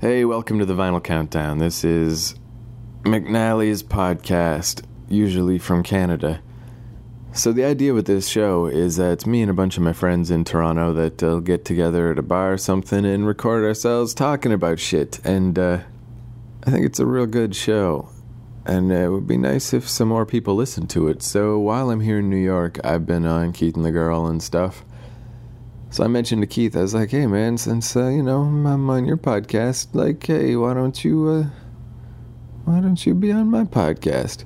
Hey, welcome to the Vinyl Countdown. This is McNally's podcast, usually from Canada. So, the idea with this show is that it's me and a bunch of my friends in Toronto that uh, get together at a bar or something and record ourselves talking about shit. And uh, I think it's a real good show. And it would be nice if some more people listened to it. So, while I'm here in New York, I've been on Keith and the Girl and stuff. So I mentioned to Keith, I was like, "Hey, man, since uh, you know I'm on your podcast, like, hey, why don't you, uh, why don't you be on my podcast?"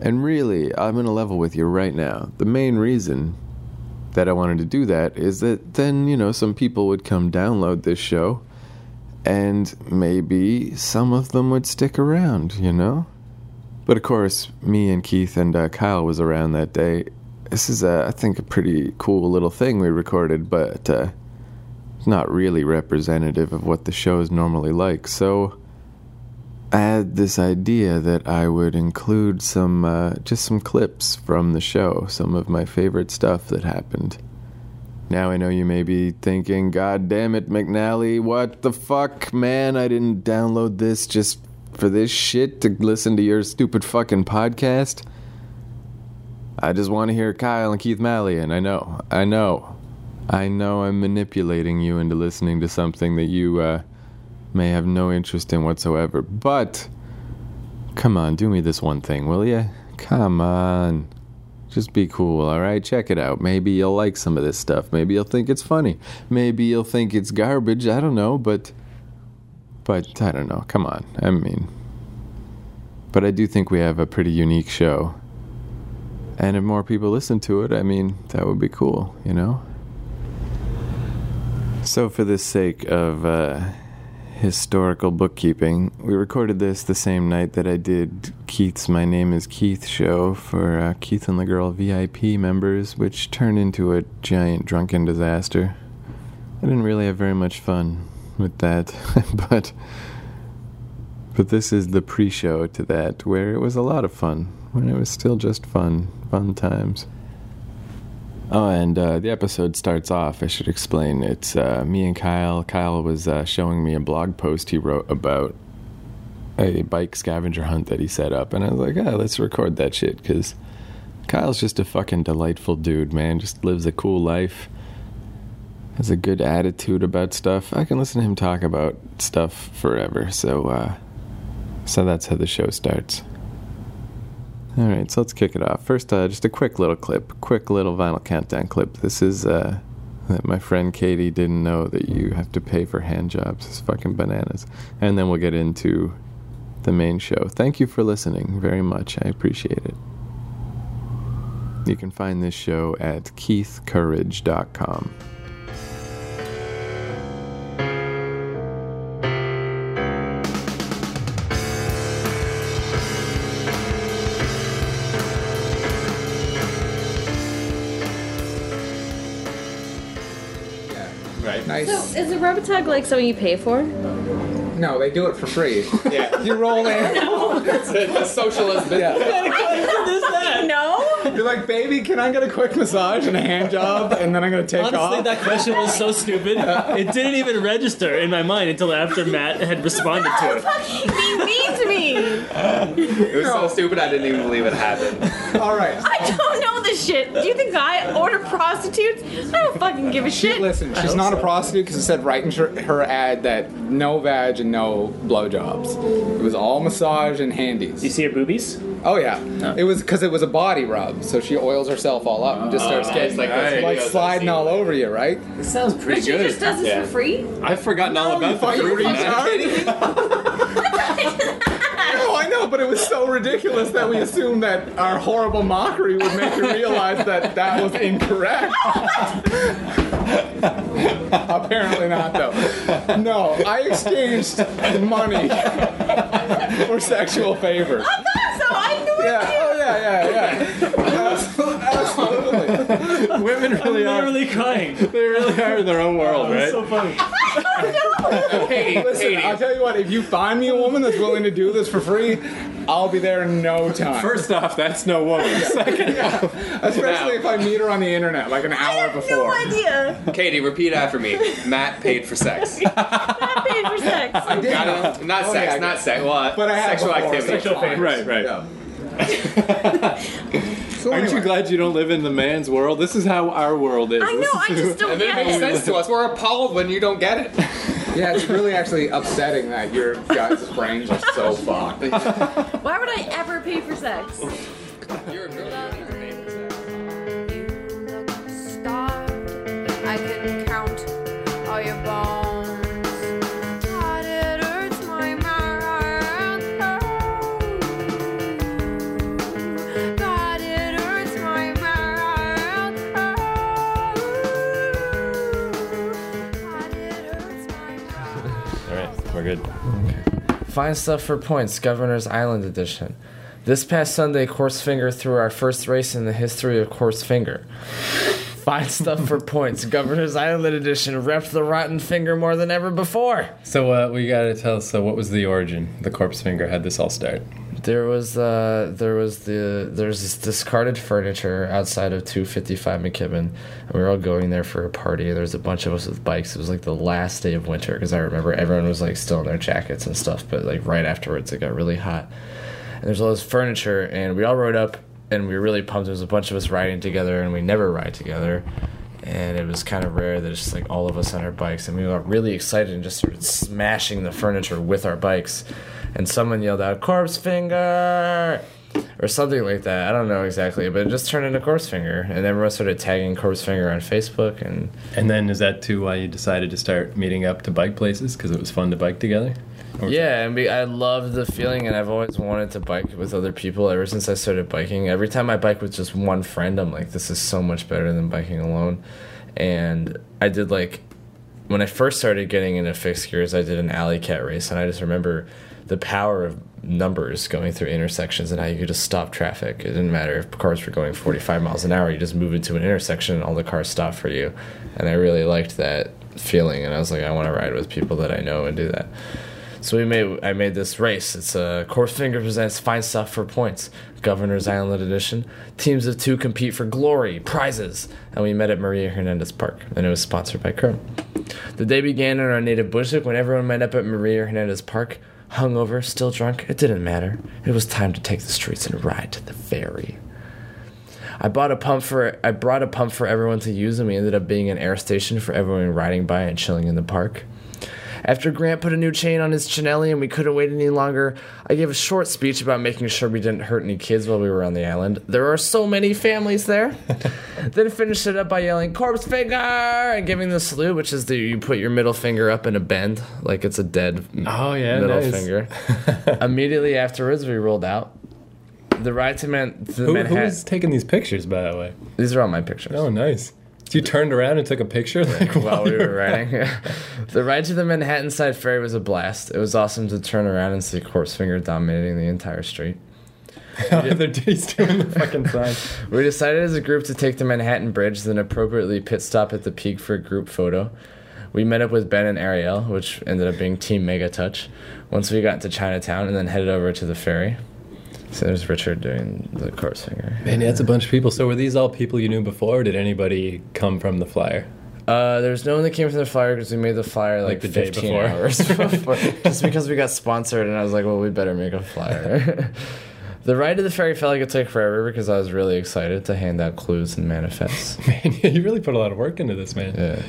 And really, I'm gonna level with you right now. The main reason that I wanted to do that is that then you know some people would come download this show, and maybe some of them would stick around, you know. But of course, me and Keith and uh, Kyle was around that day, this is, I think, a pretty cool little thing we recorded, but uh, it's not really representative of what the show is normally like. So I had this idea that I would include some, uh, just some clips from the show, some of my favorite stuff that happened. Now I know you may be thinking, God damn it, McNally, what the fuck, man? I didn't download this just for this shit to listen to your stupid fucking podcast. I just want to hear Kyle and Keith Malley, and I know, I know, I know I'm manipulating you into listening to something that you uh, may have no interest in whatsoever. But come on, do me this one thing, will you? Come on. Just be cool, alright? Check it out. Maybe you'll like some of this stuff. Maybe you'll think it's funny. Maybe you'll think it's garbage. I don't know, but. But I don't know. Come on. I mean. But I do think we have a pretty unique show. And if more people listen to it, I mean, that would be cool, you know? So, for the sake of uh, historical bookkeeping, we recorded this the same night that I did Keith's My Name is Keith show for uh, Keith and the Girl VIP members, which turned into a giant drunken disaster. I didn't really have very much fun with that, but. But this is the pre show to that, where it was a lot of fun, when it was still just fun, fun times. Oh, and uh, the episode starts off, I should explain. It's uh, me and Kyle. Kyle was uh, showing me a blog post he wrote about a bike scavenger hunt that he set up. And I was like, ah, let's record that shit, because Kyle's just a fucking delightful dude, man. Just lives a cool life, has a good attitude about stuff. I can listen to him talk about stuff forever. So, uh, so that's how the show starts. All right, so let's kick it off. First, uh, just a quick little clip, quick little vinyl countdown clip. This is uh, that my friend Katie didn't know that you have to pay for hand jobs. It's fucking bananas. And then we'll get into the main show. Thank you for listening very much. I appreciate it. You can find this show at keithcourage.com. is a rubber tug like something you pay for? no, they do it for free. Yeah. You roll in. it's a, a socialist business. Yeah. No. You're like, baby, can I get a quick massage and a hand job, and then I'm gonna take Honestly, off. that question was so stupid. It didn't even register in my mind until after Matt had responded to it. Be mean to me. It was so stupid I didn't even believe it happened. All right. I don't know this shit. Do you think I order prostitutes? I don't fucking give a shit. Listen, she's hope not a prostitute because it said right in her, her ad that no vag and no blowjobs. It was all massage and handies. You see her boobies? Oh yeah, oh. it was because it was a body rub, so she oils herself all up and just starts nice. getting Like like, those videos I've sliding seen. all over you, right? It sounds pretty But she just does this Yeah. for free? I've forgotten all No, you about the fucking fruity retard. nut. No, I know, but it was so ridiculous that we assumed that our horrible mockery would make her realize that that was incorrect. Apparently not, though. No, I exchanged money for sexual favors. Oh, so I knew Yeah, oh yeah, yeah, yeah. Absolutely. absolutely. Women really are. Literally crying. They really are in their own oh, world, right? So funny. Katie, Listen, Katie. I'll tell you what, if you find me a woman that's willing to do this for free, I'll be there in no time. First off, that's no woman. Second, off, Especially if I meet her on the internet like an hour No before. idea. Katie, repeat after me. Matt paid for sex. I paid for sex. I did. Got it? Oh, not Oh, sex, yeah, not sex. Well, But I have sexual before, activity. Sexual favors. Right, right. Yeah. So Aren't you glad you don't live in the man's world? This is how our world is. I know. I just don't And then it makes get it. sense to us. We're appalled when you don't get it. yeah, it's really actually upsetting that your guys' brains are so fucked. Why would I ever pay for sex? You're a girl. You don't need pay for sex. You look starved. I can count all your bones. Find stuff for points, Governor's Island edition. This past Sunday, Corpse Finger threw our first race in the history of Corpse Finger. Find stuff for points, Governor's Island edition. Repped the rotten finger more than ever before. So uh, we gotta tell. So what was the origin? The corpse finger had this all start. There was uh, there was the there's this discarded furniture outside of 255 McKibben, and we were all going there for a party. There was a bunch of us with bikes. It was like the last day of winter because I remember everyone was like still in their jackets and stuff. But like right afterwards, it got really hot, and there's all this furniture, and we all rode up, and we were really pumped. There was a bunch of us riding together, and we never ride together. And it was kind of rare that it's just like all of us on our bikes, and we got really excited and just started smashing the furniture with our bikes. And someone yelled out, "Corpse finger!" or something like that. I don't know exactly, but it just turned into Corpse Finger, and everyone started tagging Corpse Finger on Facebook, and And then is that too why you decided to start meeting up to bike places because it was fun to bike together? Yeah, and we, I love the feeling, and I've always wanted to bike with other people ever since I started biking. Every time I bike with just one friend, I'm like, this is so much better than biking alone. And I did like when I first started getting into fixed gears, I did an alley cat race, and I just remember the power of numbers going through intersections and how you could just stop traffic. It didn't matter if cars were going 45 miles an hour, you just move into an intersection and all the cars stop for you. And I really liked that feeling, and I was like, I want to ride with people that I know and do that. So we made I made this race. It's a Corpse Finger presents fine Stuff for Points, Governor's Island edition. Teams of two compete for glory, prizes, and we met at Maria Hernandez Park, and it was sponsored by Chrome. The day began in our native Bushwick when everyone met up at Maria Hernandez Park, hungover, still drunk. It didn't matter. It was time to take the streets and ride to the ferry. I bought a pump for I brought a pump for everyone to use, and we ended up being an air station for everyone riding by and chilling in the park. After Grant put a new chain on his Cinelli and we couldn't wait any longer, I gave a short speech about making sure we didn't hurt any kids while we were on the island. There are so many families there. then finished it up by yelling "Corpse finger" and giving the salute, which is the you put your middle finger up in a bend like it's a dead Oh yeah, middle nice. finger. Immediately afterwards, we rolled out. The ride to Man- to Who, Manhattan. who's taking these pictures, by the way? These are all my pictures. Oh, nice. So you turned around and took a picture, like while we were riding. the ride to the Manhattan Side Ferry was a blast. It was awesome to turn around and see Corpse Finger dominating the entire street. They're just doing the fucking sign. We decided as a group to take the Manhattan Bridge, then appropriately pit stop at the peak for a group photo. We met up with Ben and Ariel, which ended up being Team Mega Touch, once we got to Chinatown and then headed over to the ferry. So there's Richard doing the corpse finger. Man, that's a bunch of people. So were these all people you knew before, or did anybody come from the flyer? Uh, there's no one that came from the flyer because we made the flyer like, Like the day 15 before. hours before. Just because we got sponsored, and I was like, well, we better make a flyer. the ride to the ferry felt like it took forever because I was really excited to hand out clues and manifests. Man, you really put a lot of work into this, man. Yeah.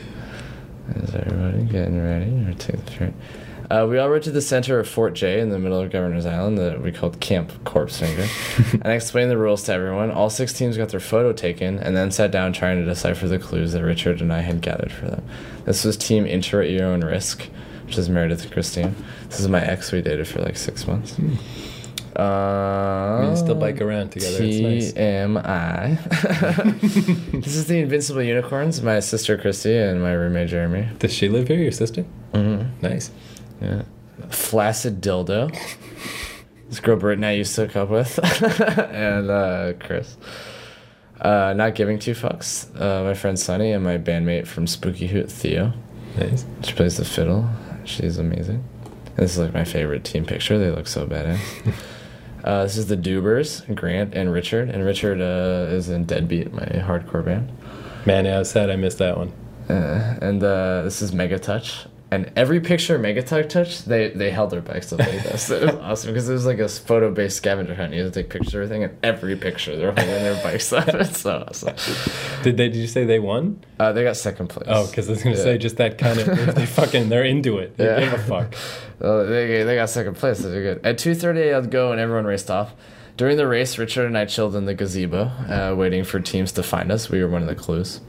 Is everybody getting ready or take the ferry? Uh, we all rode to the center of Fort Jay in the middle of Governor's Island that we called Camp Corpse Finger. and I explained the rules to everyone. All six teams got their photo taken and then sat down trying to decipher the clues that Richard and I had gathered for them. This was Team Enter at Your Own Risk, which is Meredith and Christine. This is my ex we dated for like six months. Uh, You still bike around together. It's nice. TMI. this is the Invincible Unicorns, my sister Christy and my roommate Jeremy. Does she live here, your sister? Mm-hmm. Nice. Yeah. Flaccid Dildo. this girl Brittany I used to hook up with. and uh, Chris. Uh, not giving two fucks. Uh, my friend Sunny and my bandmate from Spooky Hoot, Theo. Nice. She plays the fiddle. She's amazing. This is like my favorite team picture. They look so badass. uh, this is the Dubers, Grant and Richard. And Richard uh, is in Deadbeat, my hardcore band. Man, yeah, I was sad I missed that one. Uh, and uh, this is Mega Touch. And every picture Megatug touched, they they held their bikes up like this. It was awesome because it was like a photo based scavenger hunt. You had to take pictures of everything, and every picture they're holding their bikes up. It's so awesome. Did they? Did you say they won? Uh, they got second place. Oh, because I was gonna Yeah. say just that kind of they fucking they're into it. They Yeah. give a fuck. Oh, they, they got second place. They're good. At 2.30, I'd go and everyone raced off. During the race, Richard and I chilled in the gazebo, uh, waiting for teams to find us. We were one of the clues.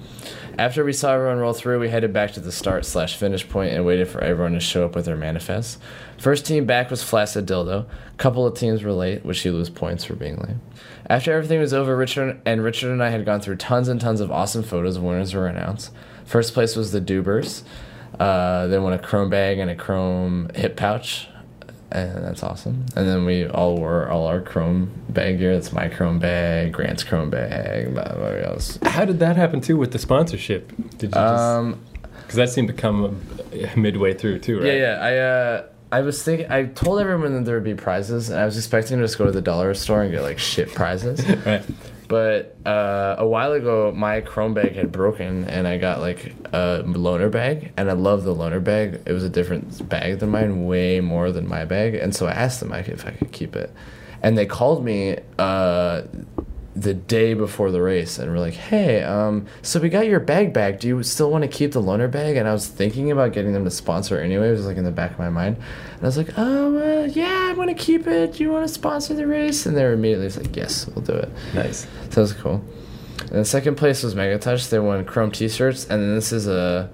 After we saw everyone roll through, we headed back to the start slash finish point and waited for everyone to show up with their manifests. First team back was Flaccid Dildo. Couple of teams were late, which you lose points for being late. After everything was over, Richard and Richard and I had gone through tons and tons of awesome photos. Winners were announced. First place was the Dubers. Uh, they won a chrome bag and a chrome hip pouch, and that's awesome. And then we all wore all our chrome bag gear. That's my chrome bag, Grant's chrome bag, blah, blah, blah, else. How did that happen too with the sponsorship? Did you? Um, Because that seemed to come midway through too, right? Yeah, yeah. I uh, I was thinking. I told everyone that there would be prizes, and I was expecting to just go to the dollar store and get like shit prizes. Right. But uh, a while ago, my Chrome bag had broken, and I got like a loaner bag, and I love the loaner bag. It was a different bag than mine, way more than my bag, and so I asked them if I could keep it, and they called me uh, the day before the race, and we're like, "Hey, um, so we got your bag back. Do you still want to keep the loaner bag?" And I was thinking about getting them to sponsor anyway. It was like in the back of my mind, and I was like, "Oh, uh, yeah, I want to keep it. Do you want to sponsor the race?" And they were immediately like, "Yes, we'll do it." Nice. So that was cool. And the second place was Megatouch. They won chrome T-shirts, and then this is a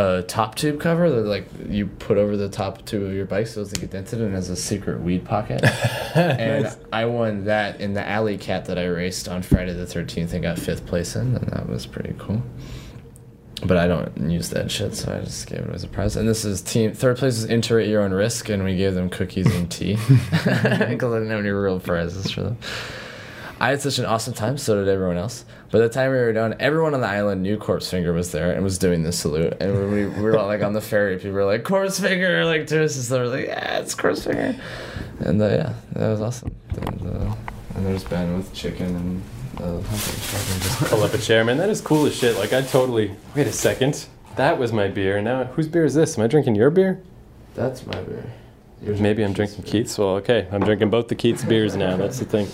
a top tube cover that like you put over the top tube of your bike so it's like indented and has a secret weed pocket. and I won that in the alley cat that I raced on Friday the thirteenth and got fifth place in, and that was pretty cool. But I don't use that shit, so I just gave it as a prize. And this is team third place is enter at your own risk, and we gave them cookies and tea because I didn't have any real prizes for them. I had such an awesome time, so did everyone else. By the time we were done, everyone on the island knew Corpse Finger was there and was doing the salute. And when we, we were all like on the ferry, people were like, Corpse Finger, like to us, and so we're like, yeah, it's Corpse Finger. And uh, yeah, that was awesome. And, uh, and there's Ben with chicken and uh, hunting. Pull up a chair, man. That is cool as shit. Like I totally. Wait a second. That was my beer. Now whose beer is this? Am I drinking your beer? That's my beer. Maybe I'm drinking Keith's. Well, okay, I'm drinking both the Keith's beers now. That's the thing.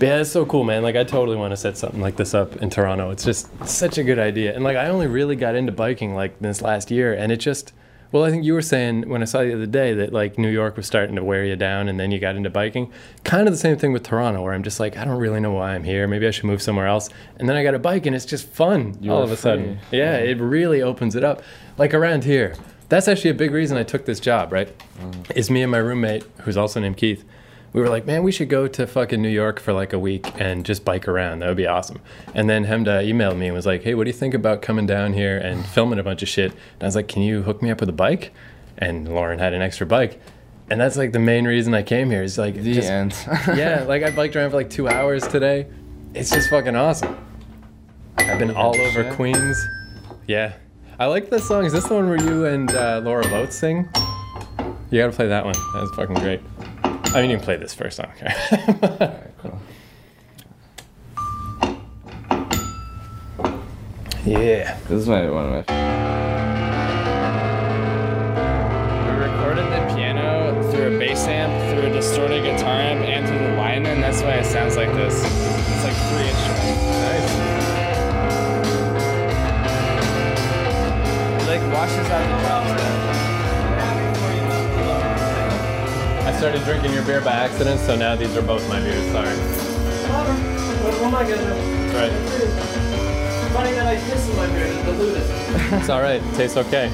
Yeah, it's so cool, man. Like I totally want to set something like this up in Toronto. It's just such a good idea. And like I only really got into biking like this last year, and it just. Well, I think you were saying when I saw you the other day that like New York was starting to wear you down, and then you got into biking. Kind of the same thing with Toronto, where I'm just like, I don't really know why I'm here. Maybe I should move somewhere else. And then I got a bike, and it's just fun You all of a sudden. free. Yeah, it really opens it up. Like around here, that's actually a big reason I took this job. Right, mm. is me and my roommate, who's also named Keith. We were like, man, we should go to fucking New York for like a week and just bike around. That would be awesome. And then Chemda emailed me and was like, hey, what do you think about coming down here and filming a bunch of shit? And I was like, can you hook me up with a bike? And Lauren had an extra bike. And that's like the main reason I came here. Is like, The just- end. yeah, like I biked around for like two hours today. It's just fucking awesome. I've been all over shit. Queens. Yeah. I like this song. Is this the one where you and uh, Laura both sing? You gotta play that one. That's fucking great. I mean, you can play this first. I don't care. cool. yeah. This is my one of my. We recorded the piano through a bass amp, through a distorted guitar amp, and through the line, and that's why it sounds like this. It's like three instruments. Nice. It like washes out the drums. I started drinking your beer by accident, so now these are both my beers. Sorry. That's right. Funny that I kissed my beer to dilute it. It's all right. Tastes okay.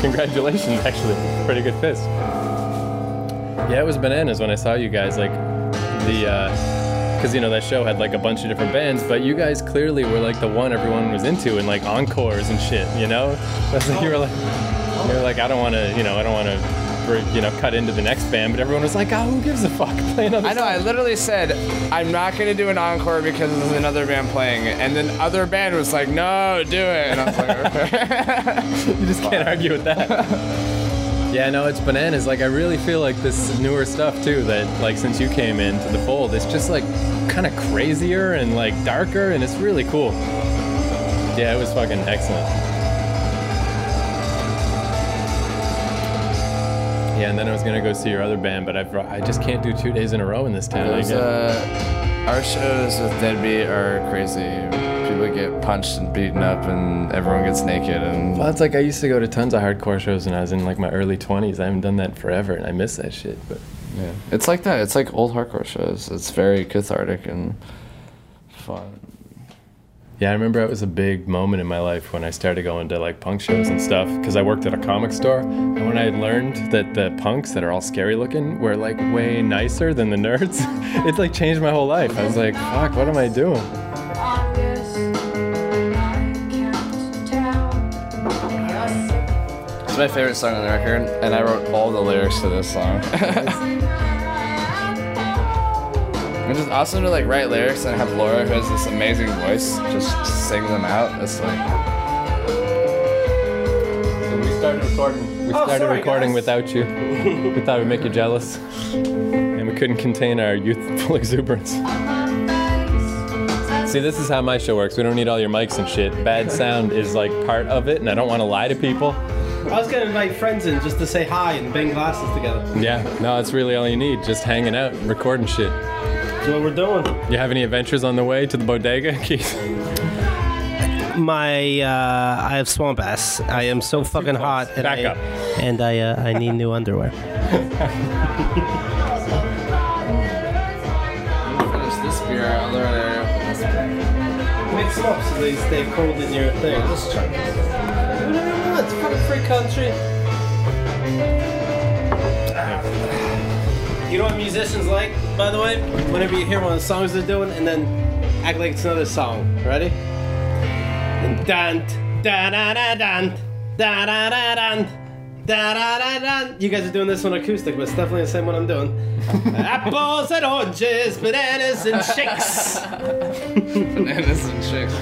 Congratulations, actually. Pretty good fist. Yeah, it was bananas when I saw you guys. Like the, Uh, because you know that show had like a bunch of different bands, but you guys clearly were like the one everyone was into, and like encores and shit. You know, that's like you were like, you were like, I don't want to, you know, I don't want to. You know, cut into the next band, but everyone was like, "Oh, who gives a fuck?" Play another I know. I literally said I'm not gonna do an encore because there's another band playing and then other band was like, "No, do it." And I was like, "Okay." you just can't argue with that. Yeah, no, it's bananas. Like I really feel like this newer stuff too. That like since you came into the fold, it's just like kind of crazier and like darker, and it's really cool. Yeah, it was fucking excellent. Yeah, and then I was gonna go see your other band, but I've, I just can't do two days in a row in this town. Those, uh, our shows with Deadbeat are crazy. People get punched and beaten up, and everyone gets naked. And well, it's like I used to go to tons of hardcore shows when I was in like my early 20s. I haven't done that forever, and I miss that shit. But yeah, it's like that. It's like old hardcore shows. It's very cathartic and fun. Yeah, I remember it was a big moment in my life when I started going to like punk shows and stuff because I worked at a comic store. And when I learned that the punks that are all scary looking were like way nicer than the nerds, it like changed my whole life. I was like, fuck, what am I doing? It's my favorite song on the record, and I wrote all the lyrics to this song. It's just awesome to like write lyrics and have Laura, who has this amazing voice, just sing them out. It's like we started recording. We Oh, started sorry, recording guys. without you. we thought we'd make you jealous, and we couldn't contain our youthful exuberance. See, this is how my show works. We don't need all your mics and shit. Bad sound is like part of it, and I don't want to lie to people. I was gonna invite friends in just to say hi and bang glasses together. Yeah, no, it's really all you need. Just hanging out and recording shit. That's what we're doing. You have any adventures on the way to the bodega, Keith? My, uh, I have swamp ass. I am so fucking hot. And Back I, up. And I, uh, I need new underwear. finish this beer, I'll learn it. Mix them up so they stay cold in your thing. Let's try. It's fucking free country. You know what musicians like, by the way? Whenever you hear one of the songs they're doing, and then act like it's another song. Ready? Dun da da da dun da da da dun da da da dun. You guys are doing this on acoustic, but it's definitely the same one I'm doing. Apples and oranges, bananas and shakes. Bananas and chicks.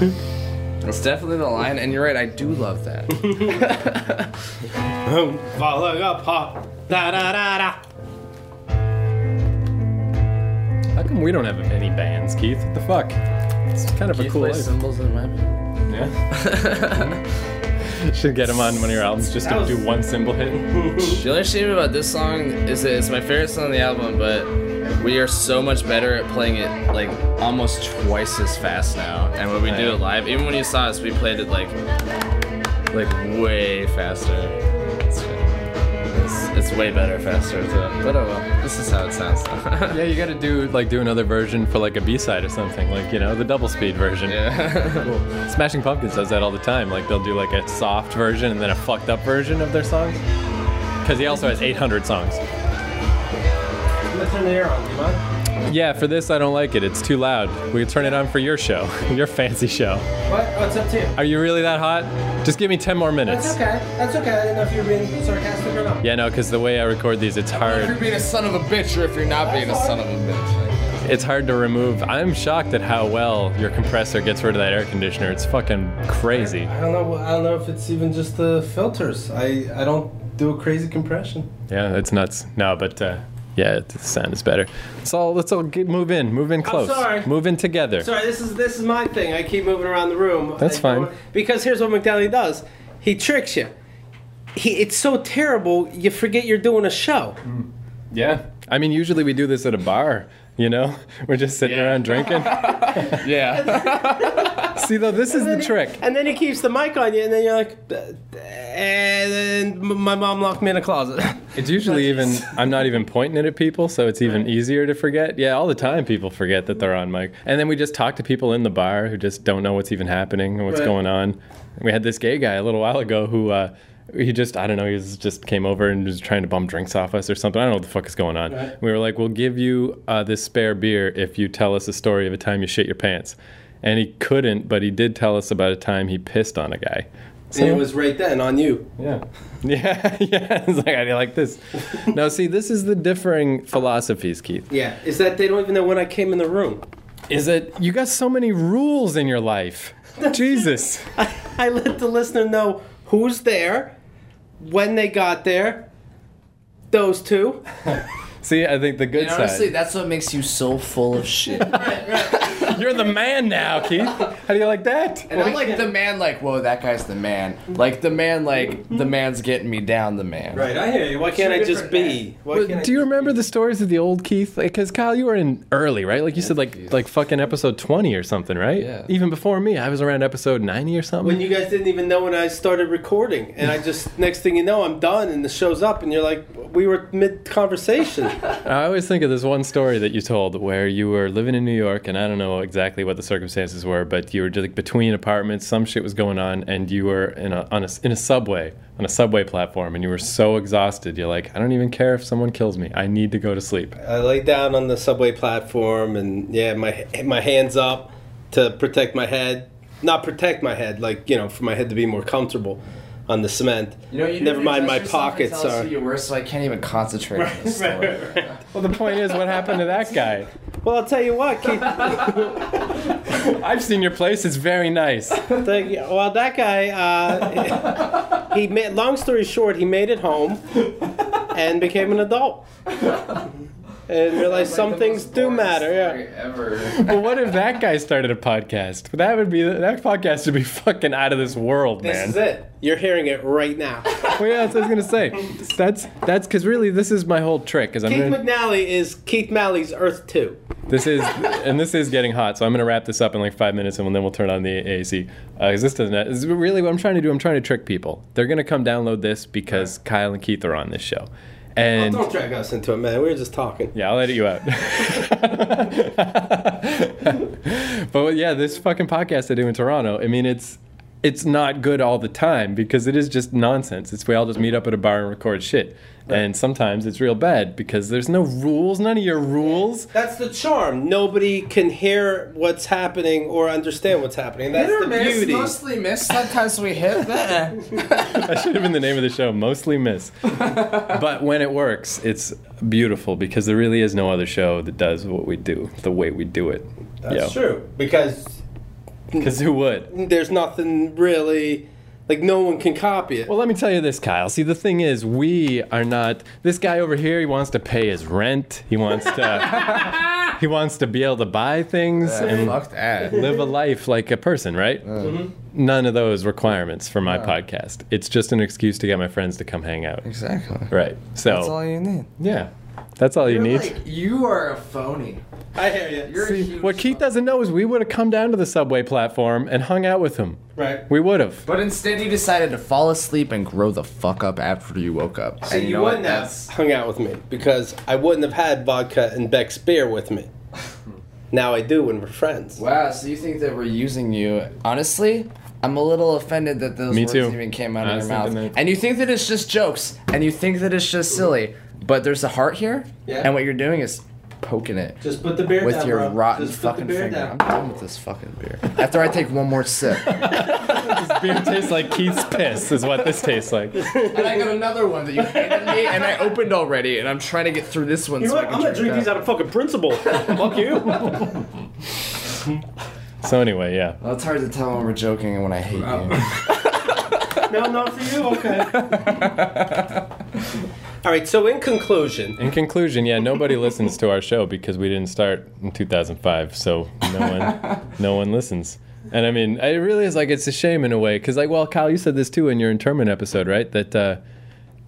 It's definitely the line, and you're right. I do love that. Falling apart. Da da da da. How come we don't have any bands, Keith? What the fuck? It's kind of a Keith cool plays life. cymbals in my band. Yeah. Should get him on one of your albums just to was- do one cymbal hit. The only shame about this song is that it's my favorite song on the album, but we are so much better at playing it like almost twice as fast now. And when we do it live, even when you saw us, we played it like like way faster. It's, it's, it's way better faster too. But oh well, this is how it sounds. Yeah, you gotta do like do another version for like a B-side or something, like you know the double speed version. yeah. Smashing Pumpkins does that all the time. Like they'll do like a soft version and then a fucked up version of their songs. Because he also has 800 songs. I'm gonna turn the air on. You mind? Yeah, for this I don't like it. It's too loud. We can turn it on for your show, your fancy show. What? Oh, it's up to you. Are you really that hot? Just give me 10 more minutes. That's okay. That's okay. I didn't know if you were being sarcastic or not. Yeah, no, because the way I record these, it's hard. If you're hard. being a son of a bitch, or if you're not being a son of a bitch. It's hard to remove. I'm shocked at how well your compressor gets rid of that air conditioner. It's fucking crazy. I don't know. I don't know if it's even just the filters. I I don't do a crazy compression. Yeah, it's nuts. No, but uh, yeah, the sound is better. Let's all let's all get, move in, move in close, sorry. move in together. Sorry, this is this is my thing. I keep moving around the room. That's I- fine. Because here's what McNally does. He tricks you. He, it's so terrible, you forget you're doing a show. Yeah, I mean, usually we do this at a bar. You know, we're just sitting around drinking. Yeah. See, though, this is the trick. And then he keeps the mic on you, and then you're like, "Uh, and then my mom locked me in a closet. It's usually even I'm not even pointing it at people, so it's even easier to forget. Yeah, all the time people forget that they're on mic, and then we just talk to people in the bar who just don't know what's even happening and what's Right. going on. We had this gay guy a little while ago who. Uh, he just, I don't know, he was just came over and was trying to bum drinks off us or something. I don't know what the fuck is going on. Right. We were like, we'll give you uh, this spare beer if you tell us a story of a time you shit your pants. And he couldn't, but he did tell us about a time he pissed on a guy. and it was right then on you. Yeah. Yeah, yeah. It's like, I like this. now, see, this is the differing philosophies, Keith. Yeah. Is that they don't even know when I came in the room? Is that you got so many rules in your life. Jesus. I, I let the listener know who's there, when they got there, those two. See, I think the good And honestly, side. that's what makes you so full of shit. You're the man now, Keith. How do you like that? And I'm like the man, like, whoa, that guy's the man. Like the man, like the man's getting me down. The man. Right, I hear you. Why can't I just be? Why But can't I do you remember the stories of the old Keith? Because Kyle, you were in early, right? Like you said, like like fucking episode twenty or something, right? Yeah. Even before me, I was around episode ninety or something. when you guys didn't even know when I started recording, and I just next thing you know, I'm done, and the show's up, and you're like, we were mid conversation. I always think of this one story that you told where you were living in New York, and I don't know exactly what the circumstances were, but you were just like between apartments, some shit was going on, and you were in a on a in a subway on a subway platform, and you were so exhausted. You're like, I don't even care if someone kills me. I need to go to sleep. I lay down on the subway platform, and yeah, my my hands up to protect my head, not protect my head, like you know, for my head to be more comfortable on the cement. You know, you Never mind, my pockets are. you were, so I can't even concentrate on this story. Well, the point is, what happened to that guy? Well, I'll tell you what, Keith. I've seen your place. It's very nice. Thank you. Well, that guy, uh, he made. Long story short, he made it home and became an adult, and realized some things do matter. Yeah. Ever. But what if that guy started a podcast? That would be that podcast would be fucking out of this world, This man. is it. You're hearing it right now. Well, yeah, that's what I was gonna say. That's that's because really this is my whole trick. Is I'm Keith gonna, McNally is Keith Malley's Earth Two. this is and this is getting hot, so I'm gonna wrap this up in like five minutes, and then we'll turn on the AC. Because uh, this doesn't. This is really what I'm trying to do. I'm trying to trick people. They're gonna come download this because Kyle and Keith are on this show, and oh, Don't drag us into it, man. We were just talking. Yeah, I'll edit you out. but yeah, this fucking podcast I do in Toronto, I mean, it's it's not good all the time because it is just nonsense. It's we all just meet up at a bar and record shit. And sometimes it's real bad because there's no rules, none of your rules. That's the charm. Nobody can hear what's happening or understand what's happening. That's Hit or the miss, beauty. mostly miss. Sometimes we hit that. That should have been the name of the show, mostly miss. but when it works, it's beautiful because there really is no other show that does what we do the way we do it. That's true because Because who would? there's nothing really like no one can copy it. Well, let me tell you this, Kyle. See, the thing is, we are not. This guy over here, he wants to pay his rent. He wants to. he wants to be able to buy things and live a life like a person, right? Mm-hmm. None of those requirements for my podcast. It's just an excuse to get my friends to come hang out. Exactly. Right. So, That's all you need. yeah, that's all you need. you are a phony. I hear you. You're a huge what Keith phony. doesn't know is we would have come down to the subway platform and hung out with him. right. We would have. But instead, you decided to fall asleep and grow the fuck up after you woke up. So and you, know what? wouldn't have That's- hung out with me because I wouldn't have had vodka and Beck's beer with me. Now I do when we're friends. Wow, so you think that we're using you? Honestly, I'm a little offended that those Me words too. even came out I of was your mouth. thinking that. And you think that it's just jokes, and you think that it's just silly, but there's a heart here, Yeah. and what you're doing is poking it Just put the beer with down, your bro. rotten Just put fucking the beer finger. down. I'm done with this fucking beer. After I take one more sip, this Beer tastes like Keith's piss, is what this tastes like. And I got another one that you handed me, and I opened already, and I'm trying to get through this one. You know so what? I can I'm gonna drink these out. out of fucking principle. Fuck you. So anyway, yeah. Well, it's hard to tell when we're joking and when I hate you. No, not for you. Okay. All right. So in conclusion, In conclusion, yeah, nobody listens to our show because we didn't start in 2005, so no one, no one listens. And I mean, it really is like it's a shame in a way because, like, well, Kyle, you said this too in your internment episode, right? That uh,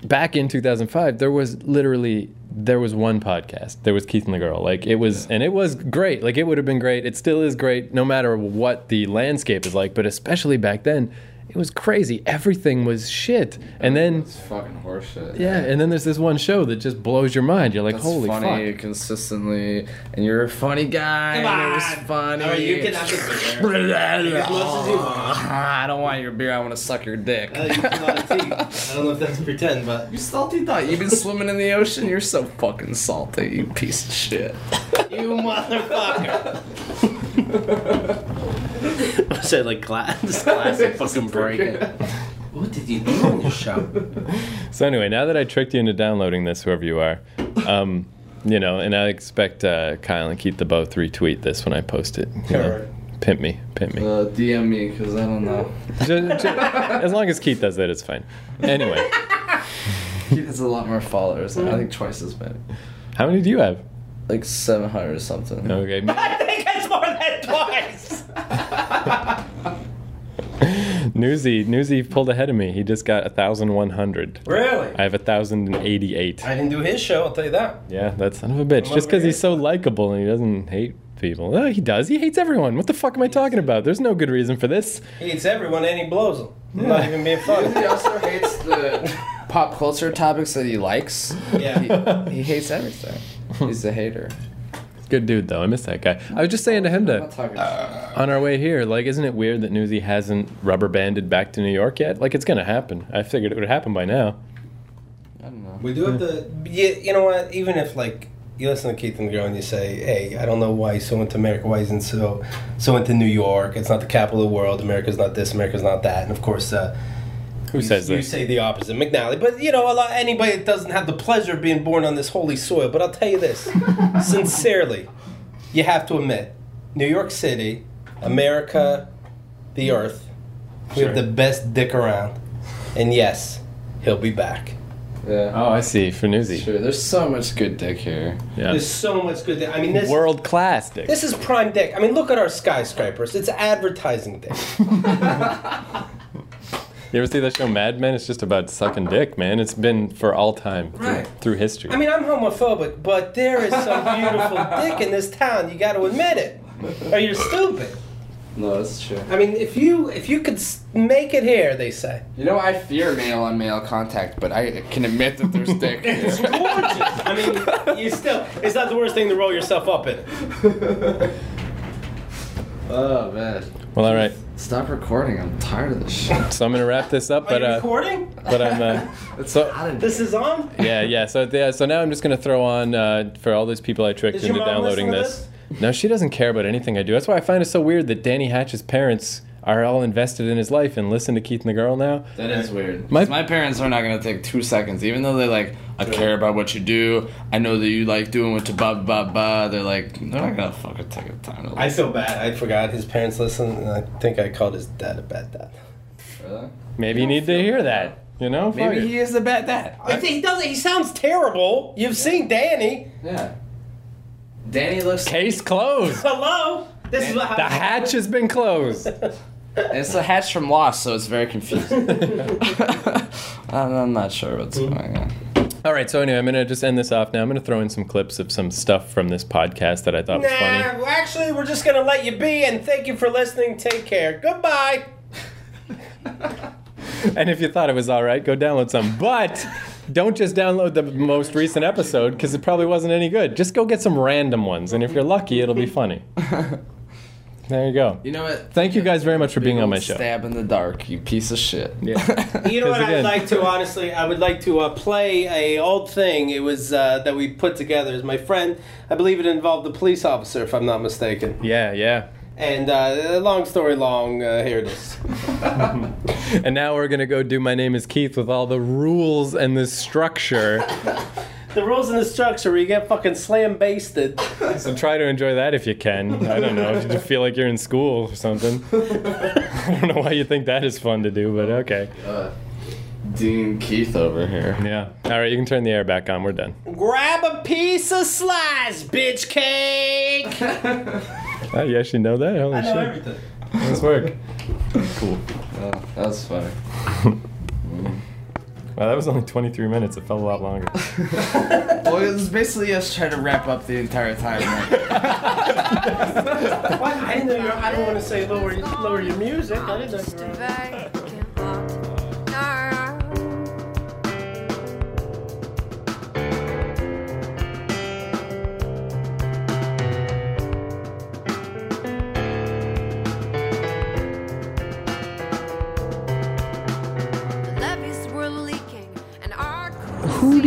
back in 2005, there was literally there was one podcast. There was Keith and the Girl. Like it was, and it was great. Like it would have been great. It still is great, no matter what the landscape is like. But especially back then, it was crazy. Everything was shit. And then It's fucking horseshit. yeah, and then there's this one show that just blows your mind. You're like, holy fuck. That's holy funny fuck. consistently, and you're a funny guy. Come and it was on. funny. All right, you can have the beer. As much as you want. I don't want your beer. I want to suck your dick. Uh, you can have a tea. I don't know if that's pretend, but You salty thought you've been swimming in the ocean. You're so fucking salty, you piece of shit. you motherfucker. I said like class, classic fucking break. What did you do on your show? So anyway, now that I tricked you into downloading this, whoever you are, um, you know, and I expect uh, Kyle and Keith to both retweet this when I post it. You know. Alright. Pimp me, pimp me. Uh, DM me because I don't know. Ju- ju- as long as Keith does that, it's fine. Anyway, He has a lot more followers. I think twice as many. how many do you have? like 700 or something. Okay. I more than twice. Newsy, Newsy pulled ahead of me. He just got 1,100. Really? I have 1,088. I didn't do his show. I'll tell you that. Yeah, that son of a bitch. I'm Just because he's so likable and he doesn't hate people. Oh, he does. He hates everyone. What the fuck am I talking about? There's no good reason for this. He hates everyone and he blows them. I'm not even being funny. He also hates the pop culture topics that he likes. Yeah. He, he hates everything. He's a hater. Good dude, though. I miss that guy. I was just saying to him I'm to, not on our way here, like, isn't it weird that Newsy hasn't rubber banded back to New York yet? Like, it's going to happen. I figured it would happen by now. I don't know. We do have to. Yeah, you know what? Even if like you listen to Keith and the Girl and you say, "Hey, I don't know why he's so into America. Why he's in so so into New York? It's not the capital of the world. America's not this. America's not that." And of course, uh, Who you, says you this? say the opposite, McNally. But you know, a lot, anybody that doesn't have the pleasure of being born on this holy soil. But I'll tell you this, sincerely, you have to admit, New York City, America, the Earth, we have the best dick around. And yes, he'll be back. Yeah. Oh, I see. For Newsy. Sure. There's so much good dick here. Yeah. There's so much good. dick. I mean, this World class dick. this is prime dick. I mean, look at our skyscrapers. It's advertising dick. You ever see that show Mad Men? It's just about sucking dick, man. It's been for all time through, Right. through history. I mean, I'm homophobic, but there is some beautiful dick in this town. You got to admit it, or you're stupid. No, that's true. I mean, if you if you could make it here, they say. You know, I fear male on male contact, but I can admit that there's dick It's gorgeous. I mean, you still. It's not the worst thing to roll yourself up in. oh man. well, all right. Stop recording. I'm tired of this shit. So I'm gonna wrap this up, Are but you uh, recording? but I'm uh, so This is on. yeah, yeah. So yeah, so now I'm just gonna throw on uh, for all those people I tricked Is into downloading listening to this. No, she doesn't care about anything I do. That's why I find it so weird that Danny Hatch's parents are all invested in his life and listen to Keith and the Girl now. That is weird. My- My, parents are not gonna take two seconds, even though they like. I care about what you do. I know that you like doing what you ba ba ba. They're like, they're not gonna fucking take the time to I feel bad. I forgot his parents listen, and I think I called his dad a bad dad. Really? Maybe you need to hear that. You know, Maybe it. he is a bad dad. I think he does. He sounds terrible. You've seen Danny. Yeah. Danny looks. Case closed. Hello. This is what The hatch has been closed. It's a hatch from Lost, so it's very confusing. I'm, I'm not sure what's Mm. going on. All right, so anyway, I'm gonna just end this off now. I'm gonna throw in some clips of some stuff from this podcast that I thought was funny. Nah, well, actually, we're just gonna let you be, and thank you for listening. Take care. Goodbye. And if you thought it was all right, go download some. But don't just download the most recent episode because it probably wasn't any good. Just go get some random ones, and if you're lucky, it'll be funny. There you go. You know what? Thank you guys very much for being Big on my show. Stab in the dark, you piece of shit. Yeah. You know what 'Cause I'd again- like to honestly? I would like to uh, play a old thing. It was uh, that we put together. As my friend, I believe it involved the police officer, if I'm not mistaken. Yeah, yeah. And uh, long story long, uh, here it is. And now we're gonna go do My Name Is Keith with all the rules and the structure. The rules and the structure where you get fucking slam basted. So try to enjoy that if you can. I don't know if you feel like you're in school or something. I don't know why you think that is fun to do, but okay. Uh, Dean Keith over here. Yeah. All right, you can turn the air back on. We're done. Grab a piece of slice, bitch cake. Oh, you actually know that? Holy I know shit. everything. Nice work. Cool. Oh, that was funny. Wow, that was only 23 minutes. It felt a lot longer. Well, it was basically us trying to wrap up the entire time. Right? I didn't know you. I don't want to say lower lower your music. I didn't know you were.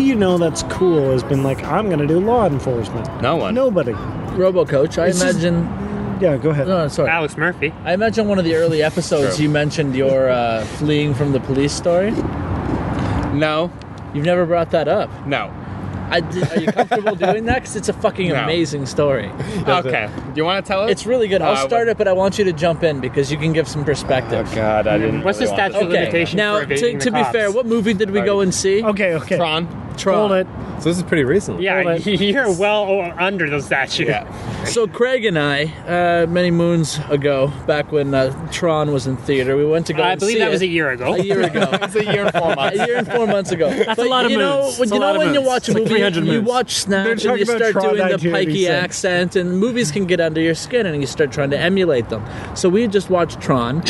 You know that's cool has been like, I'm going to do law enforcement? No one. Nobody. RoboCop, I It's just- imagine. Yeah, go ahead. No, sorry. Alex Murphy. I imagine one of the early episodes True. you mentioned your uh, fleeing from the police story. No. You've never brought that up. No. I are you comfortable doing that? Because it's a fucking No. amazing story. Okay. Do you want to tell it? It's really good. I'll Uh, start it, but I want you to jump in because you can give some perspective. Oh God, I didn't. What's the really want statute of Okay. limitation Now, for to, evading to the be cops? fair, what movie did we go and see? Okay, okay. Tron. Tron. Hold it. So this is pretty recent. Yeah, Hold it. you're well under the statue. So Craig and I, uh, many moons ago, back when uh, Tron was in theater, we went to go. I and believe see that it. was a year ago. A year ago. It's a year and four months. a year and four months ago. That's but a lot of you know, moons. when It's a you know lot of when you moons. watch a It's like movie, 300 you watch Snatch and you start Tron doing the 1986. pikey accent, and movies can get under your skin, and you start trying to emulate them. So we just watched Tron.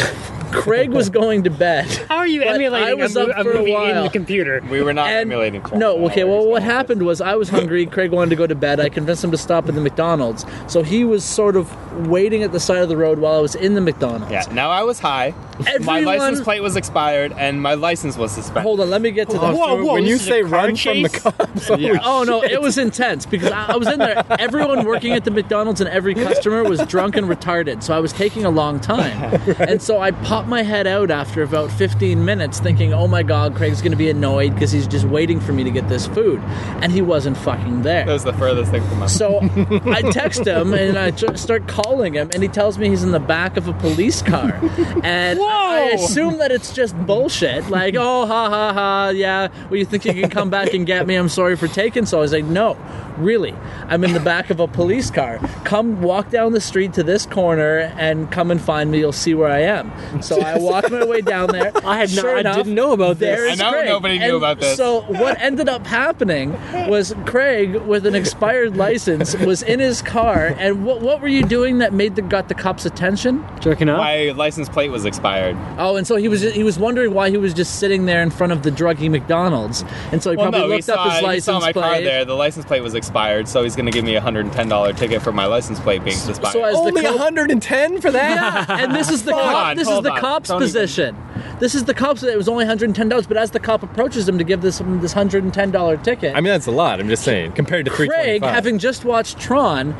Craig was going to bed. How are you But emulating I was a, mo- up a for a movie in while. the computer? We were not And- emulating. Tron. No, okay. Well, what happened was I was hungry. Craig wanted to go to bed. I convinced him to stop at the McDonald's. So he was sort of waiting at the side of the road while I was in the McDonald's. Yeah. Now I was high. My Everyone- license plate was expired, and my license was suspended. Hold on, let me get to that. Whoa, whoa! when you is a say car run from the chase? cops, Yeah. Oh no, it was intense because I, I was in there. Everyone working at the McDonald's and every customer was drunk and retarded, so I was taking a long time. And so I popped my head out after about 15 minutes, thinking, "Oh my God, Craig's going to be annoyed because he's just waiting for me to get this food," and he wasn't fucking there. That was the furthest thing from my. So I text him and I tr- start calling him, and he tells me he's in the back of a police car. And I, I assume that it's just bullshit. Like, oh, ha ha ha, yeah. Well, you think you can come back and get me? I'm sorry for taking so. I was like, no, really. I'm in the back of a police car. Come walk down the street to this corner and come and find me. You'll see where I am. So I walked my way down there. I had no- Sure I enough, didn't know about this. there's I know Craig. nobody knew And about this. So what ended up happening was Craig, with an expired license, was in his car. And what what were you doing that made the got the cops' attention? Jerking off. My license plate was expired. Oh, and so he was he was wondering why he was just sitting there in front of the druggy McDonald's, and so he Well, probably no, he looked saw, up his he license saw my plate. car there. The license plate was expired, so he's going to give me a hundred and ten dollar ticket for my license plate being expired. So as Only the cop, 110 for that? and this is the Hold cop, on, this is hold the on. cop's Don't even- position. This is the cop's. It was only 110 dollars, but as the cop approaches him to give this this 110 dollar ticket, I mean, that's a lot. I'm just saying, compared to Craig, 325. having just watched Tron,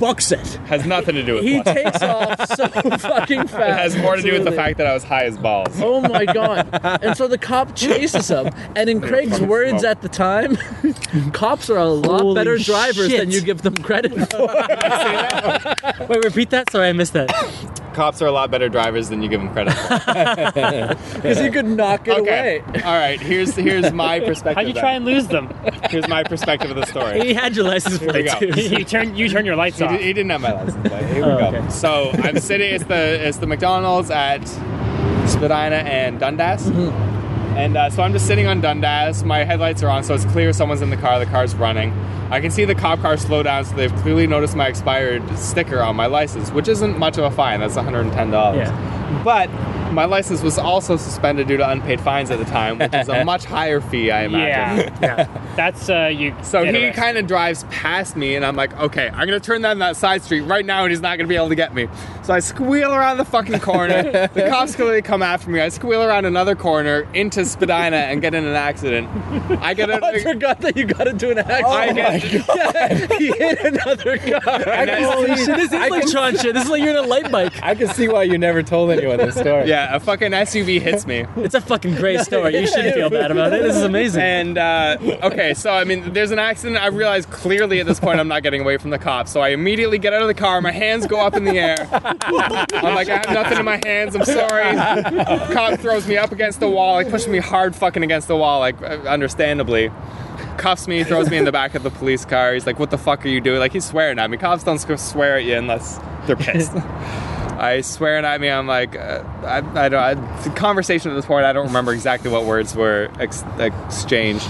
bucks it. has nothing to do with it. He what. takes off so fucking fast. It has more to do with the fact that I was high as balls. Oh my god! And so the cop chases him, and in Craig's fucking words smoke. at the time, cops are a lot Holy better drivers shit. than you give them credit for. Wait, repeat that. Sorry, I missed that. Cops are a lot better drivers than you give them credit for. Because you could knock it okay. away. All right. Here's here's my perspective. How'd you try and lose them? Here's my perspective of the story. He had your license Here we go. too. you turn you turn your lights He, off. did, he didn't have my license plate. Here we Oh, go. okay. So I'm sitting. It's the it's the McDonald's at Spadina and Dundas. Mm-hmm. And uh, so I'm just sitting on Dundas. My headlights are on, so it's clear someone's in the car. The car's running. I can see the cop car slow down, so they've clearly noticed my expired sticker on my license, which isn't much of a fine. That's $110. Yeah. But my license was also suspended due to unpaid fines at the time, which is a much higher fee, I imagine. Yeah, yeah. That's uh, you. So he kind of drives past me, and I'm like, okay, I'm gonna turn down that side street right now, and he's not gonna be able to get me. So I squeal around the fucking corner. the cops clearly come after me. I squeal around another corner into Spadina and get in an accident. I get I a. forgot that you got into an accident. I get, Yeah, he hit another car. and I- Holy shit! This is like Tron shit. This is like you're in a light bike. I can see why you never told anyone this story. Yeah, a fucking SUV hits me. It's a fucking great story. You shouldn't feel bad about it. This is amazing. And uh, okay, so I mean, there's an accident. I realize clearly at this point I'm not getting away from the cops. So I immediately get out of the car. My hands go up in the air. I'm like, I have nothing in my hands. I'm sorry. Cop throws me up against the wall, like pushes me hard fucking against the wall, like uh, understandably. Cuffs me, throws me in the back of the police car. He's like, "What the fuck are you doing?" Like he's swearing at me. Cops don't swear at you unless they're pissed. I swearing at me. I'm like, uh, I, I don't. I, the conversation at this point, I don't remember exactly what words were ex- exchanged.